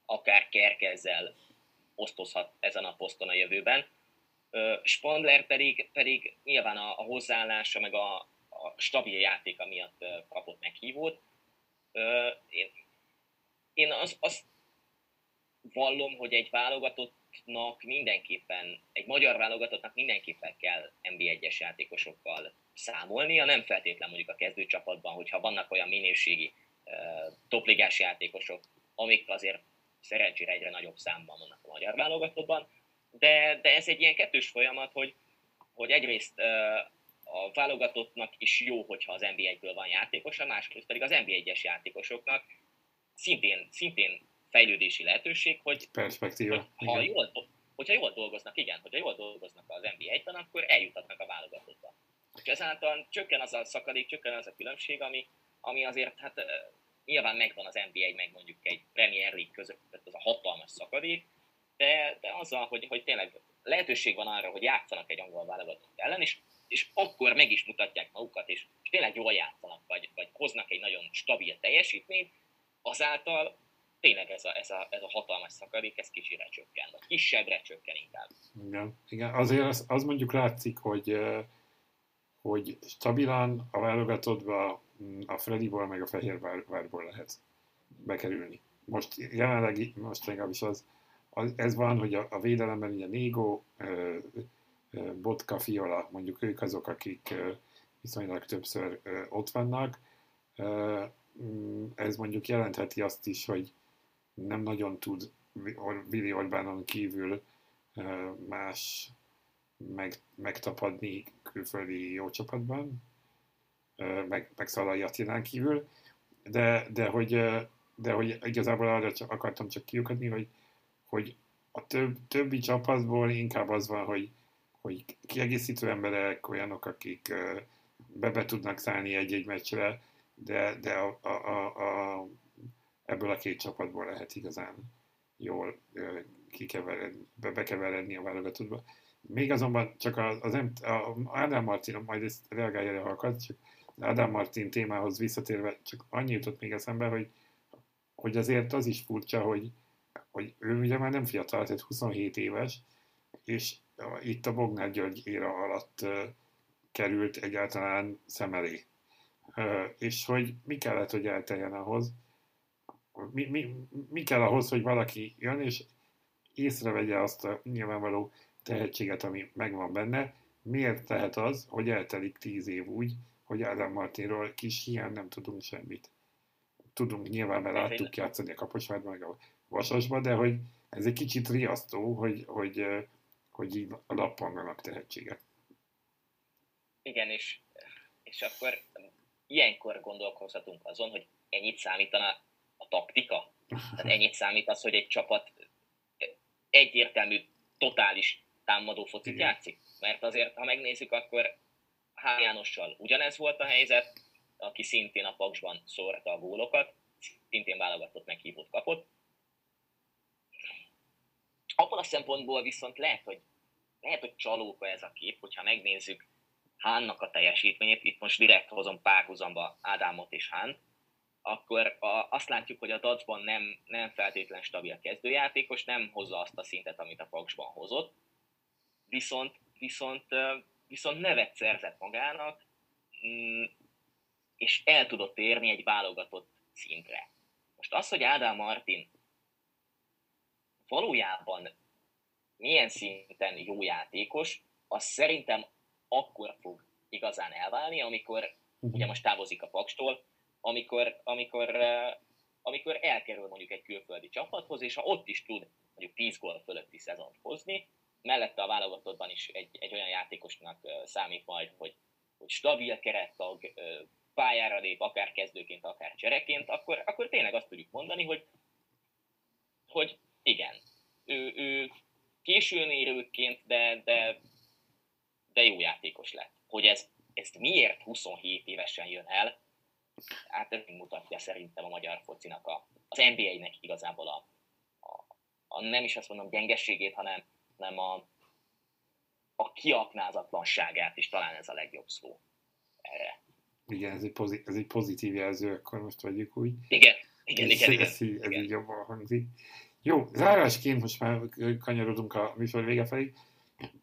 akár Kerkezzel osztozhat ezen a poszton a jövőben, Spandler pedig, pedig nyilván a, a hozzáállása, meg a, a stabil játéka miatt kapott meghívót. Én, én azt az vallom, hogy egy válogatottnak mindenképpen, egy magyar válogatottnak mindenképpen kell NB1-es játékosokkal számolnia, nem feltétlen mondjuk a kezdőcsapatban, hogyha vannak olyan minőségi topligás játékosok, amik azért szerencsére egyre nagyobb számban vannak a magyar válogatottban, de, de ez egy ilyen kettős folyamat, hogy, hogy egyrészt a válogatottnak is jó, hogyha az NBA-ből van játékosa, másrészt pedig az NBA-es játékosoknak szintén, szintén fejlődési lehetőség, hogy, Perspektíva. hogy ha jól, hogyha jól dolgoznak, igen, hogyha jól dolgoznak az NBA-ben, akkor eljutatnak a válogatottba. És ezáltal csökken az a szakadék, csökken az a különbség, ami, ami azért hát nyilván megvan az NBA, meg mondjuk egy Premier League között, tehát az a hatalmas szakadék, de, de azzal, hogy, hogy tényleg lehetőség van arra, hogy játszanak egy angol válogatott ellen, és, és akkor meg is mutatják magukat, és, és tényleg jól játszanak, vagy, vagy hoznak egy nagyon stabil teljesítményt, azáltal tényleg ez a, ez a, ez a hatalmas szakadék, ez kicsit csökken, vagy kisebbre csökken inkább. Igen, igen. azért az, az mondjuk látszik, hogy, hogy stabilan a válogatottba mm, a Frediból meg a Fehérvárból lehet bekerülni. Most jelenleg, most legalábbis az, ez van, hogy a, a védelemben ugye Négo, Botka, Fiola, mondjuk ők azok, akik viszonylag többször ott vannak. Mm, ez mondjuk jelentheti azt is, hogy nem nagyon tud Vili Orbánon kívül más meg, megtapadni külföldi jó csapatban, meg, meg Szalai Attilán kívül, de, de, hogy, de hogy igazából arra akartam csak kiukadni, hogy hogy a több, többi csapatból inkább az van, hogy, hogy kiegészítő emberek, olyanok, akik be, be tudnak szállni egy-egy meccsre, de, de a, a, a, a, ebből a két csapatból lehet igazán jól kikeveredni, be, bekeveredni a válogatottba. Még azonban csak az, az a Ádám Martin, majd ezt reagálja ha akar, csak Ádám Martin témához visszatérve csak annyi jutott még eszembe, hogy, hogy azért az is furcsa, hogy, hogy ő ugye már nem fiatal, tehát 27 éves, és itt a Bognár György éra alatt került egyáltalán szem elé. És hogy mi kellett, hogy elteljen ahhoz, mi, mi, mi kell ahhoz, hogy valaki jön, és észrevegye azt a nyilvánvaló tehetséget, ami megvan benne, miért tehet az, hogy eltelik tíz év úgy, hogy Ádám Martinról kis hiány nem tudunk semmit. Tudunk nyilván, mert láttuk játszani a Kaposvárban, meg a Vasasban, de hogy ez egy kicsit riasztó, hogy, hogy, hogy így a lappanganak tehetséget. Igen, és, és akkor ilyenkor gondolkozhatunk azon, hogy ennyit számítana a taktika? Tehát ennyit számít az, hogy egy csapat egyértelmű, totális támadó focit Igen. játszik? Mert azért, ha megnézzük, akkor H. Jánossal ugyanez volt a helyzet, aki szintén a Paksban szórta a gólokat, szintén válogatott meghívót kapott. Abban a szempontból viszont lehet, hogy, lehet, hogy csalóka ez a kép, hogyha megnézzük Hánnak a teljesítményét, itt most direkt hozom párhuzamba Ádámot és Hán, akkor a, azt látjuk, hogy a dacban nem, nem feltétlen stabil kezdőjátékos, nem hozza azt a szintet, amit a Paksban hozott, viszont, viszont, viszont nevet szerzett magának, mm, és el tudott érni egy válogatott szintre. Most az, hogy Ádám Martin valójában milyen szinten jó játékos, az szerintem akkor fog igazán elválni, amikor uh-huh. ugye most távozik a Pakstól, amikor, amikor, amikor elkerül mondjuk egy külföldi csapathoz, és ha ott is tud mondjuk 10 gól fölötti szezont hozni, mellette a válogatottban is egy, egy olyan játékosnak számít majd, hogy, hogy stabil kerettag, pályára lép, akár kezdőként, akár csereként, akkor, akkor tényleg azt tudjuk mondani, hogy, hogy igen, ő, ő későn érőként, de, de, de jó játékos lett. Hogy ez, ezt miért 27 évesen jön el, hát ez mutatja szerintem a magyar focinak, a, az NBA-nek igazából a, a, a, nem is azt mondom gyengességét, hanem, hanem a, a kiaknázatlanságát is talán ez a legjobb szó erre. Igen, ez egy, pozit, ez egy pozitív jelző, akkor most vagyjuk úgy. Igen, igen, ez, igen, igen. Ez, így, ez igen. így jobban hangzik. Jó, zárásként most már kanyarodunk a műsor vége felé.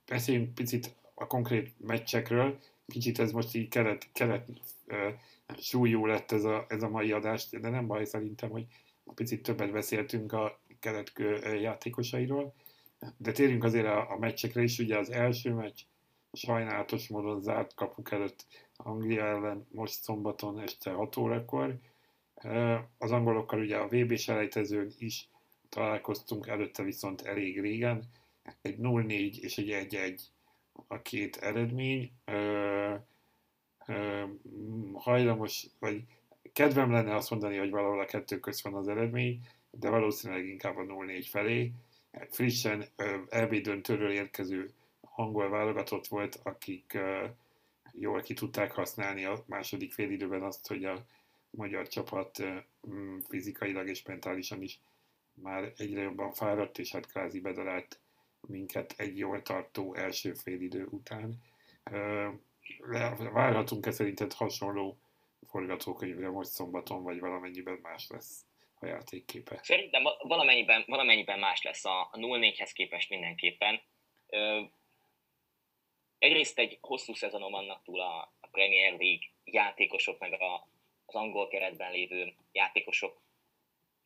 Beszéljünk picit a konkrét meccsekről. Kicsit ez most így kelet, kelet súlyú lett ez a, ez a mai adás, de nem baj szerintem, hogy picit többet beszéltünk a kelet játékosairól. De térjünk azért a, a meccsekre is, ugye az első meccs sajnálatos módon zárt kapuk előtt Anglia ellen most szombaton este 6 órakor. Az angolokkal ugye a VB selejtezőn is találkoztunk, előtte viszont elég régen. Egy 0-4 és egy 1-1 a két eredmény hajlamos, vagy kedvem lenne azt mondani, hogy valahol a kettő köz van az eredmény, de valószínűleg inkább a 0-4 felé. Frissen EB döntőről érkező angol válogatott volt, akik jól ki tudták használni a második félidőben azt, hogy a magyar csapat fizikailag és mentálisan is már egyre jobban fáradt, és hát kvázi bedarált minket egy jól tartó első félidő után várhatunk-e szerinted hasonló forgatókönyvre most szombaton, vagy valamennyiben más lesz a játékképe? Szerintem valamennyiben, valamennyiben más lesz a, a 0-4-hez képest mindenképpen. Egyrészt egy hosszú szezonom vannak túl a, a Premier League játékosok, meg a, az angol keretben lévő játékosok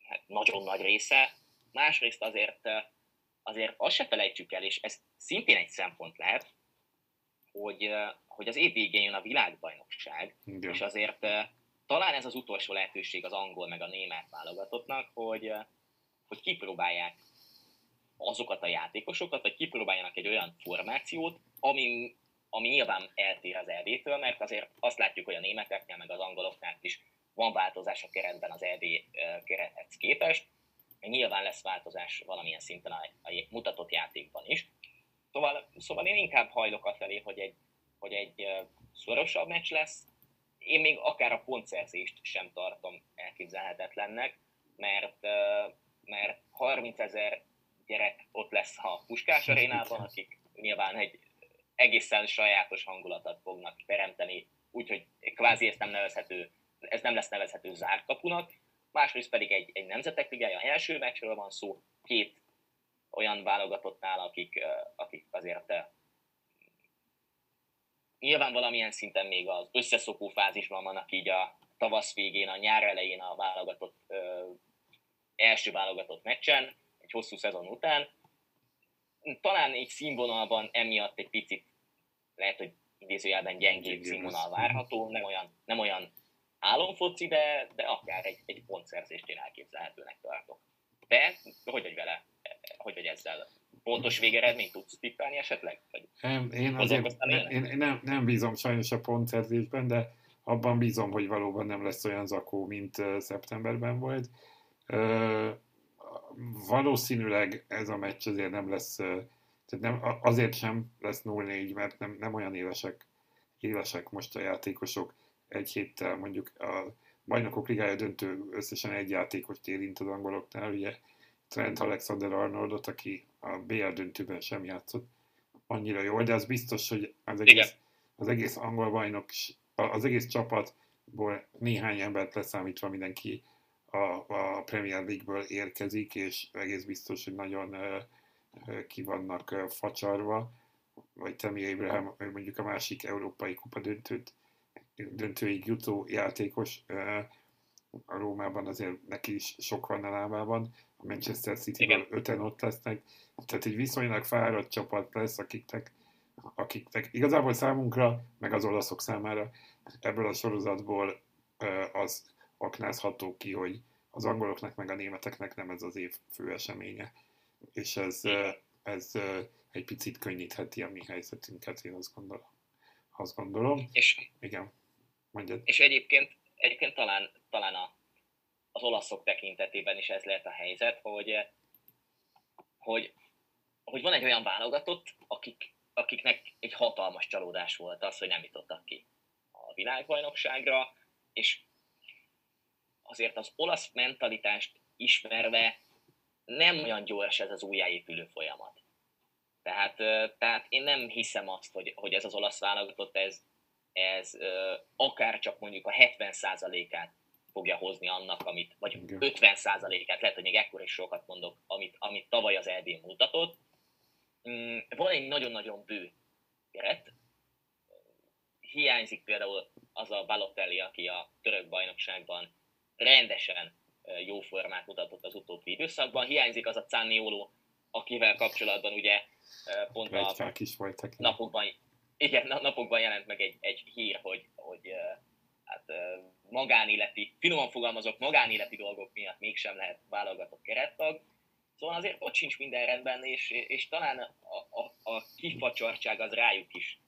hát nagyon nagy része. Másrészt azért, azért azt se felejtsük el, és ez szintén egy szempont lehet, hogy, hogy az év végén jön a világbajnokság, Igen. és azért talán ez az utolsó lehetőség az angol meg a német válogatottnak, hogy, hogy kipróbálják azokat a játékosokat, vagy kipróbáljanak egy olyan formációt, ami, ami nyilván eltér az EB-től, mert azért azt látjuk, hogy a németeknél, meg az angoloknál is van változás a keretben az EB kerethez képest, nyilván lesz változás valamilyen szinten a, a mutatott játékban is. Szóval, szóval én inkább hajlok a felé, hogy egy, hogy egy szorosabb meccs lesz. Én még akár a pontszerzést sem tartom elképzelhetetlennek, mert, mert 30 ezer gyerek ott lesz a Puskás arénában, akik nyilván egy egészen sajátos hangulatot fognak teremteni úgyhogy kvázi ezt nem nevezhető, ez nem lesz nevezhető zárt kapunak, másrészt pedig egy, egy nemzetek ligája első meccsről van szó, két olyan válogatottnál, akik, akik azért nyilván valamilyen szinten még az összeszokó fázisban vannak így a tavasz végén, a nyár elején a válogatott, ö, első válogatott meccsen, egy hosszú szezon után. Talán egy színvonalban emiatt egy picit lehet, hogy idézőjelben gyengébb színvonal várható, nem olyan, nem olyan álomfoci, de, de akár egy, egy pontszerzést én elképzelhetőnek tartok. Te hogy vagy vele? Hogy vagy ezzel? Pontos végeredményt tudsz tippelni esetleg? Vagy nem, én azért én, én nem, nem bízom sajnos a pontszerzésben, de abban bízom, hogy valóban nem lesz olyan zakó, mint szeptemberben volt. Uh, valószínűleg ez a meccs azért nem lesz, tehát nem, azért sem lesz 0-4, mert nem, nem olyan élesek, élesek most a játékosok egy héttel mondjuk a bajnokok ligája döntő összesen egy játékost érint az angoloknál, ugye Trent Alexander-Arnoldot, aki a BL döntőben sem játszott annyira jól, de az biztos, hogy az egész, az egész angol bajnok, az egész csapatból néhány embert leszámítva mindenki a, a Premier League-ből érkezik, és egész biztos, hogy nagyon uh, ki vannak uh, facsarva, vagy Temi Abraham, mondjuk a másik európai kupa döntőt döntőig jutó játékos. A Rómában azért neki is sok van a lábában, a Manchester City-ből öten ott lesznek, tehát egy viszonylag fáradt csapat lesz, akiknek, akiknek igazából számunkra, meg az olaszok számára ebből a sorozatból az aknázható ki, hogy az angoloknak meg a németeknek nem ez az év fő eseménye. És ez, ez egy picit könnyítheti a mi helyzetünket, én azt gondolom. Azt gondolom. És, Igen. Mondjad. És egyébként, egyébként talán, talán a, az olaszok tekintetében is ez lehet a helyzet, hogy, hogy, hogy van egy olyan válogatott, akik, akiknek egy hatalmas csalódás volt az, hogy nem jutottak ki a világbajnokságra, és azért az olasz mentalitást ismerve nem olyan gyors ez az újjáépülő folyamat. Tehát, tehát én nem hiszem azt, hogy, hogy ez az olasz válogatott, ez, ez akár csak mondjuk a 70%-át fogja hozni annak, amit, vagy 50%-át, lehet, hogy még ekkor is sokat mondok, amit, amit tavaly az EB mutatott. Mm, van egy nagyon-nagyon bő keret, hiányzik például az a Balotelli, aki a török bajnokságban rendesen jó formát mutatott az utóbbi időszakban. Hiányzik az a Canniolo, akivel kapcsolatban ugye pont a is voltak. napokban igen, napokban jelent meg egy, egy hír, hogy, hogy hát magánéleti, finoman fogalmazok, magánéleti dolgok miatt mégsem lehet válogatott kerettag. Szóval azért ott sincs minden rendben, és, és talán a, a, a kifacsartság az rájuk is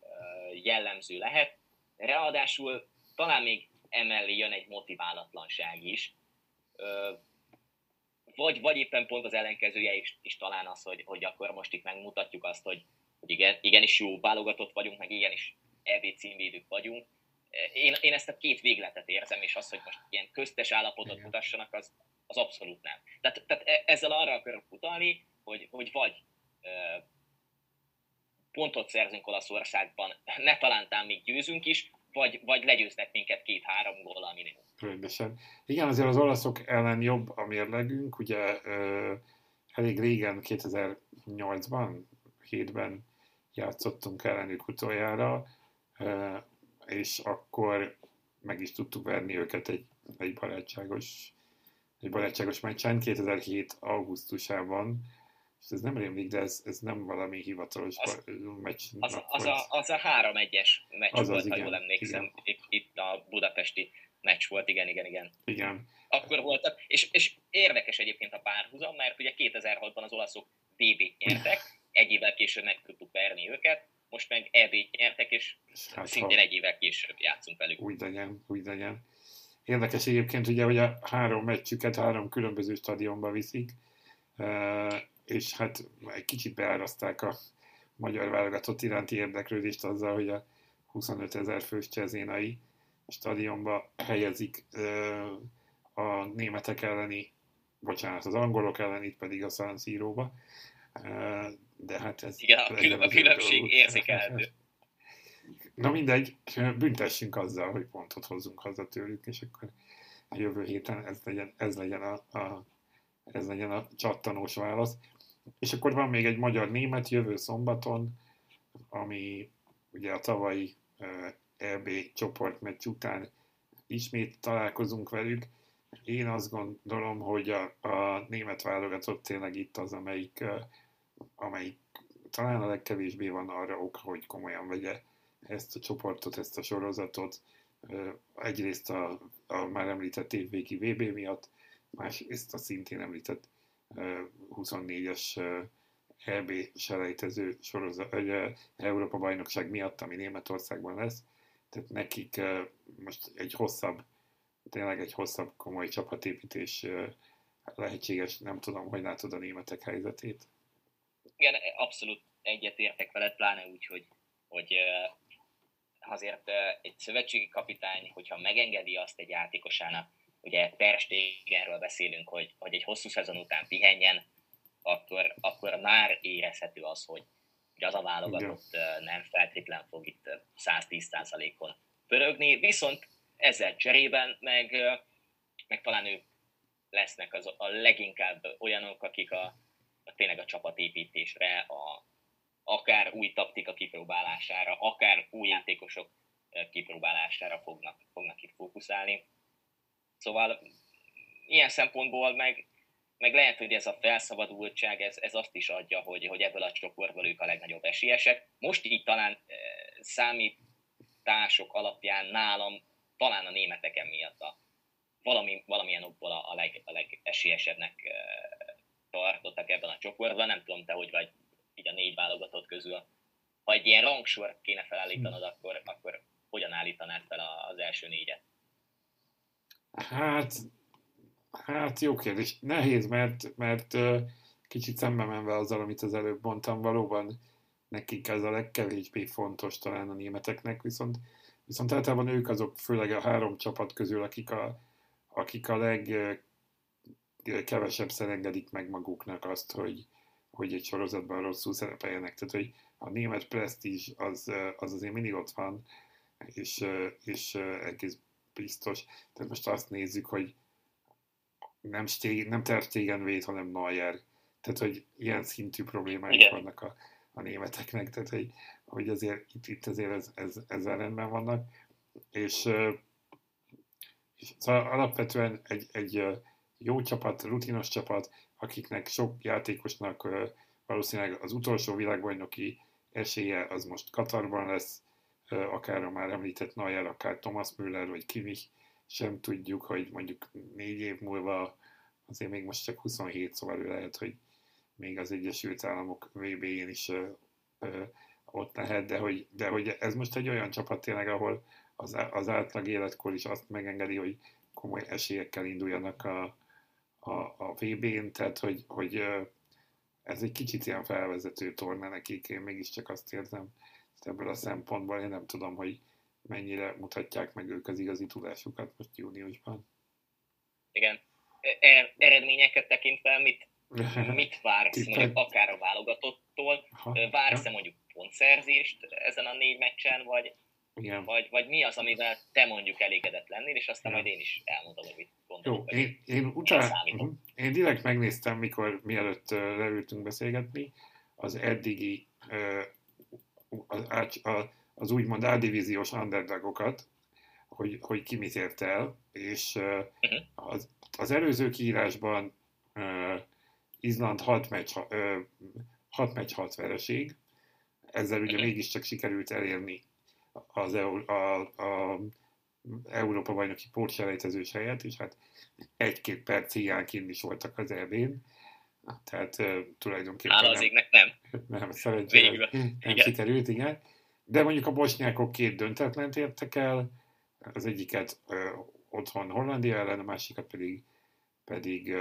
jellemző lehet. Ráadásul talán még emellé jön egy motiválatlanság is. Vagy, vagy éppen pont az ellenkezője is, is talán az, hogy, hogy akkor most itt megmutatjuk azt, hogy, hogy igen, igenis jó válogatott vagyunk, meg igenis EB címvédők vagyunk. Én, én ezt a két végletet érzem, és az, hogy most ilyen köztes állapotot igen. mutassanak, az, az abszolút nem. Tehát, tehát e, ezzel arra akarok utalni, hogy, hogy vagy pontot szerzünk Olaszországban, ne talántán még győzünk is, vagy, vagy legyőznek minket két-három gól a minimum. Rendesen. Igen, azért az olaszok ellen jobb a mérlegünk, ugye ö, elég régen, 2008-ban, 7-ben játszottunk ellenük utoljára, és akkor meg is tudtuk verni őket egy, egy barátságos egy barátságos meccsen 2007. augusztusában, és ez nem rémlik, de ez, ez nem valami hivatalos az, meccs. Az, az, a, az a 3-1-es meccs az volt, az, ha jól emlékszem, itt, itt a budapesti meccs volt, igen, igen, igen. Igen. Akkor voltak, és, és érdekes egyébként a párhuzam, mert ugye 2006-ban az olaszok BB-t nyertek, egy évvel később meg tudtuk verni őket, most meg eb nyertek, és hát, szintén egy évvel később játszunk velük. Úgy legyen, úgy legyen. Érdekes egyébként ugye, hogy a három meccsüket három különböző stadionba viszik, és hát egy kicsit beáraszták a magyar válogatott iránti érdeklődést azzal, hogy a 25 ezer fős csezénai stadionba helyezik a németek elleni, bocsánat, az angolok ellen, itt pedig a San Siro-ba de hát ez... Igen, a, külön, a különbség érzékelhető. Na mindegy, büntessünk azzal, hogy pontot hozzunk haza tőlük, és akkor a jövő héten ez legyen, ez legyen a, a, ez legyen a csattanós válasz. És akkor van még egy magyar-német jövő szombaton, ami ugye a tavalyi EB csoportmeccs után ismét találkozunk velük. Én azt gondolom, hogy a, a német válogatott tényleg itt az, amelyik, amelyik talán a legkevésbé van arra ok, hogy komolyan vegye ezt a csoportot, ezt a sorozatot. Egyrészt a, a már említett évvégi VB miatt, másrészt a szintén említett 24-es EB selejtező sorozat, Európa bajnokság miatt, ami Németországban lesz. Tehát nekik most egy hosszabb, tényleg egy hosszabb komoly csapatépítés lehetséges. Nem tudom, hogy látod a németek helyzetét. Igen, abszolút egyetértek veled, pláne úgy, hogy, hogy azért egy szövetségi kapitány, hogyha megengedi azt egy játékosának, ugye Ter Stegenről beszélünk, hogy, hogy egy hosszú szezon után pihenjen, akkor, akkor már érezhető az, hogy, hogy az a válogatott Igen. nem feltétlen fog itt 110%-on pörögni, viszont ezzel cserében meg, meg talán ők lesznek az, a leginkább olyanok, akik a, a tényleg a csapatépítésre, a, akár új taktika kipróbálására, akár új játékosok kipróbálására fognak, fognak itt fókuszálni. Szóval ilyen szempontból meg, meg lehet, hogy ez a felszabadultság, ez, ez azt is adja, hogy, hogy ebből a csoportból ők a legnagyobb esélyesek. Most így talán e, számítások alapján nálam talán a németeken miatt a, valami, valamilyen okból a, a, leg, a legesélyesebbnek e, tartottak ebben a csoportban. Nem tudom te, hogy vagy így a négy válogatott közül. Ha egy ilyen rangsort kéne felállítanod, akkor, akkor hogyan állítanád fel az első négyet? Hát, hát jó kérdés. Nehéz, mert, mert kicsit szembe menve azzal, amit az előbb mondtam, valóban nekik ez a legkevésbé fontos talán a németeknek, viszont, viszont általában ők azok, főleg a három csapat közül, akik a, akik a legkevesebb engedik meg maguknak azt, hogy, hogy egy sorozatban rosszul szerepeljenek. Tehát, hogy a német presztízs az, az azért mindig ott van, és, és egész biztos. Tehát most azt nézzük, hogy nem, Stegen, nem Ter Stegen véd, hanem Neuer. Tehát, hogy ilyen szintű problémáik Igen. vannak a, a németeknek, tehát, hogy, hogy azért itt, itt azért ez, ez, ezzel rendben vannak. És, és szóval alapvetően egy, egy jó csapat, rutinos csapat, akiknek sok játékosnak valószínűleg az utolsó világbajnoki esélye az most Katarban lesz, akár a már említett Neuer, akár Thomas Müller, vagy Kimmich, sem tudjuk, hogy mondjuk négy év múlva, azért még most csak 27, szóval ő lehet, hogy még az Egyesült Államok VB-én is ö, ö, ott lehet, de hogy, de hogy ez most egy olyan csapat tényleg, ahol az, az átlag életkor is azt megengedi, hogy komoly esélyekkel induljanak a, a, a VB-n, tehát hogy, hogy ez egy kicsit ilyen felvezető torna nekik, én mégiscsak azt érzem, ebből a szempontból én nem tudom, hogy mennyire mutatják meg ők az igazi tudásukat most júniusban. Igen. E- eredményeket tekintve mit, mit vársz mondjuk akár a válogatottól? Vársz-e mondjuk pontszerzést ezen a négy meccsen, vagy, igen. Vagy, vagy mi az, amivel te mondjuk elégedett lennél, és aztán Igen. majd én is elmondom, hogy mit. Jó, én, én, utána, én direkt megnéztem, mikor mielőtt leültünk beszélgetni, az eddigi az, az úgymond A-divíziós underdogokat, hogy, hogy ki mit ért el, és uh, az, az előző kiírásban Izland 6 meccs, uh, 6 meccs 6 vereség, ezzel ugye mégiscsak sikerült elérni az a, a, a Európa bajnoki pótselejtezős helyet, és hát egy-két perc hiányként is voltak az eb tehát uh, tulajdonképpen Áll az égnek nem. Nem, szerencsére nem igen. sikerült, igen. De mondjuk a bosnyákok két döntetlent értek el, az egyiket uh, otthon Hollandia ellen, a másikat pedig, pedig uh,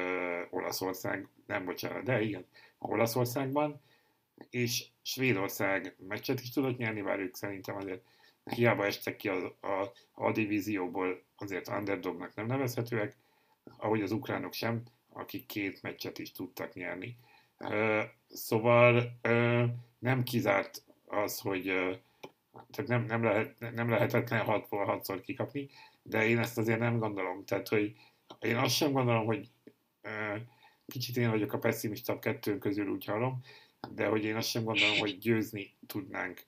Olaszország, nem bocsánat, de igen, Olaszországban, és Svédország meccset is tudott nyerni, bár ők szerintem azért hiába estek ki a, a, a divízióból, azért underdognak nem nevezhetőek, ahogy az ukránok sem, akik két meccset is tudtak nyerni. Szóval nem kizárt az, hogy, tehát nem, nem, lehet, nem lehetetlen 6-ból 6-szor kikapni, de én ezt azért nem gondolom. Tehát, hogy én azt sem gondolom, hogy kicsit én vagyok a pessimistabb kettőnk közül, úgy hallom, de hogy én azt sem gondolom, hogy győzni tudnánk.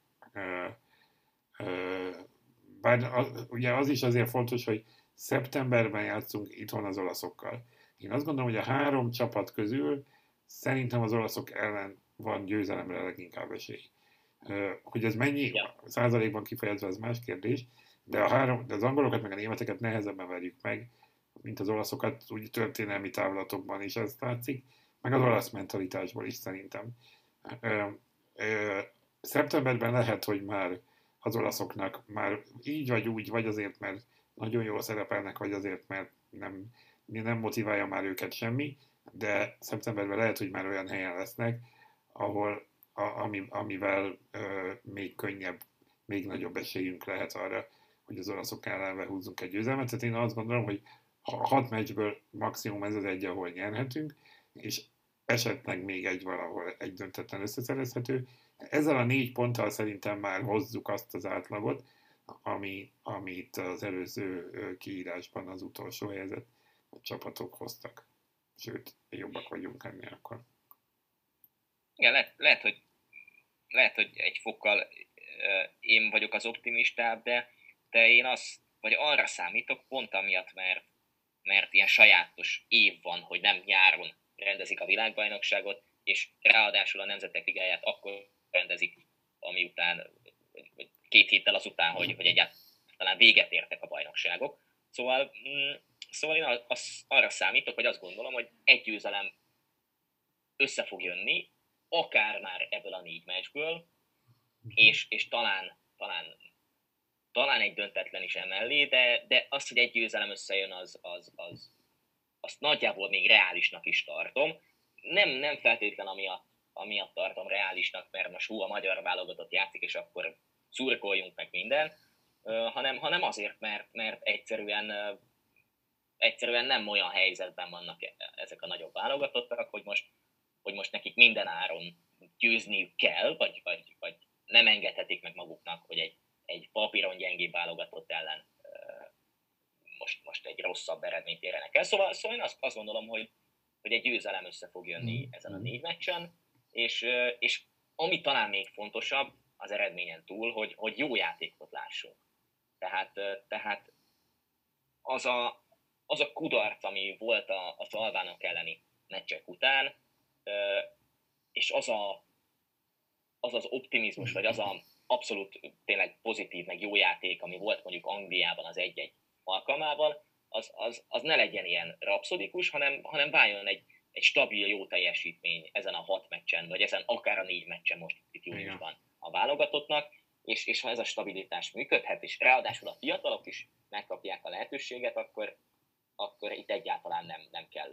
Bár az, ugye az is azért fontos, hogy szeptemberben játszunk itthon az olaszokkal. Én azt gondolom, hogy a három csapat közül szerintem az olaszok ellen van győzelemre leginkább esély. Hogy ez mennyi ja. százalékban kifejezve, az más kérdés, de, a három, de az angolokat meg a németeket nehezebben verjük meg, mint az olaszokat, úgy történelmi távlatokban is ez látszik, meg az olasz mentalitásból is szerintem. Ö, ö, szeptemberben lehet, hogy már az olaszoknak már így vagy úgy, vagy azért, mert nagyon jól szerepelnek, vagy azért, mert nem, nem motiválja már őket semmi, de szeptemberben lehet, hogy már olyan helyen lesznek, ahol, a, ami, amivel ö, még könnyebb, még nagyobb esélyünk lehet arra, hogy az olaszok ellen húzzunk egy győzelmet. Tehát én azt gondolom, hogy hat meccsből maximum ez az egy, ahol nyerhetünk, és esetleg még egy valahol egy döntetlen összeszerezhető. Ezzel a négy ponttal szerintem már hozzuk azt az átlagot, ami, amit az előző kiírásban az utolsó helyzet csapatok hoztak. Sőt, jobbak vagyunk ennél akkor. Igen, lehet, lehet, hogy, lehet, hogy egy fokkal én vagyok az optimistább, de, de én azt, vagy arra számítok pont amiatt, mert, mert ilyen sajátos év van, hogy nem nyáron rendezik a világbajnokságot, és ráadásul a Nemzetek Ligáját akkor rendezik, ami után, vagy két héttel azután, hogy, hogy egyáltalán véget értek a bajnokságok. Szóval, mm, szóval én az, arra számítok, hogy azt gondolom, hogy egy győzelem össze fog jönni, akár már ebből a négy meccsből, és, és talán, talán, talán egy döntetlen is emellé, de, de az, hogy egy győzelem összejön, az, az, az, azt nagyjából még reálisnak is tartom. Nem, nem feltétlen amiatt, amiatt tartom reálisnak, mert most hú, a magyar válogatott játszik, és akkor szurkoljunk meg minden, hanem, hanem azért, mert, mert egyszerűen, egyszerűen nem olyan helyzetben vannak e, ezek a nagyobb válogatottak, hogy most, hogy most nekik minden áron győzniük kell, vagy, vagy, vagy nem engedhetik meg maguknak, hogy egy, egy papíron gyengébb válogatott ellen most, most egy rosszabb eredményt érjenek el. Szóval, szóval én azt, azt gondolom, hogy, hogy egy győzelem össze fog jönni mm. ezen a négy meccsen, és, és ami talán még fontosabb az eredményen túl, hogy, hogy jó játékot lássunk. Tehát, tehát az, a, az a kudarc, ami volt a, az albánok elleni meccsek után, és az a, az, az optimizmus, vagy az a abszolút tényleg pozitív, meg jó játék, ami volt mondjuk Angliában az egy-egy alkalmával, az, az, az ne legyen ilyen rapszodikus, hanem, hanem váljon egy, egy stabil, jó teljesítmény ezen a hat meccsen, vagy ezen akár a négy meccsen most itt júniusban a válogatottnak, és, és ha ez a stabilitás működhet, és ráadásul a fiatalok is megkapják a lehetőséget, akkor, akkor itt egyáltalán nem, nem kell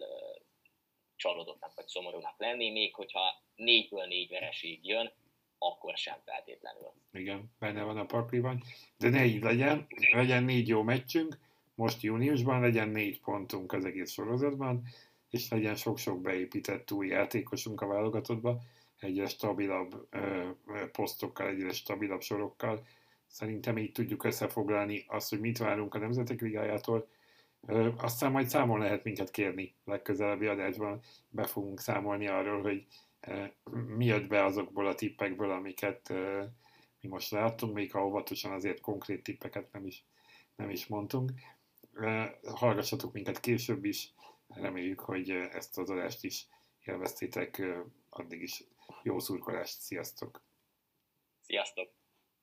csalódottnak vagy szomorúnak lenni, még hogyha négyből négy vereség jön, akkor sem feltétlenül. Igen, benne van a pakliban, de ne így legyen, legyen négy jó meccsünk, most júniusban legyen négy pontunk az egész sorozatban, és legyen sok-sok beépített új játékosunk a válogatottba, egyre stabilabb ö, posztokkal, egyre stabilabb sorokkal. Szerintem így tudjuk összefoglalni azt, hogy mit várunk a Nemzetek Ligájától. Ö, aztán majd számol lehet minket kérni legközelebbi adásban. Be fogunk számolni arról, hogy ö, mi jött be azokból a tippekből, amiket ö, mi most láttunk, még ha óvatosan azért konkrét tippeket nem is, nem is mondtunk. Ö, hallgassatok minket később is, reméljük, hogy ezt az adást is élveztétek, addig is jó szurkolást, sziasztok! Sziasztok!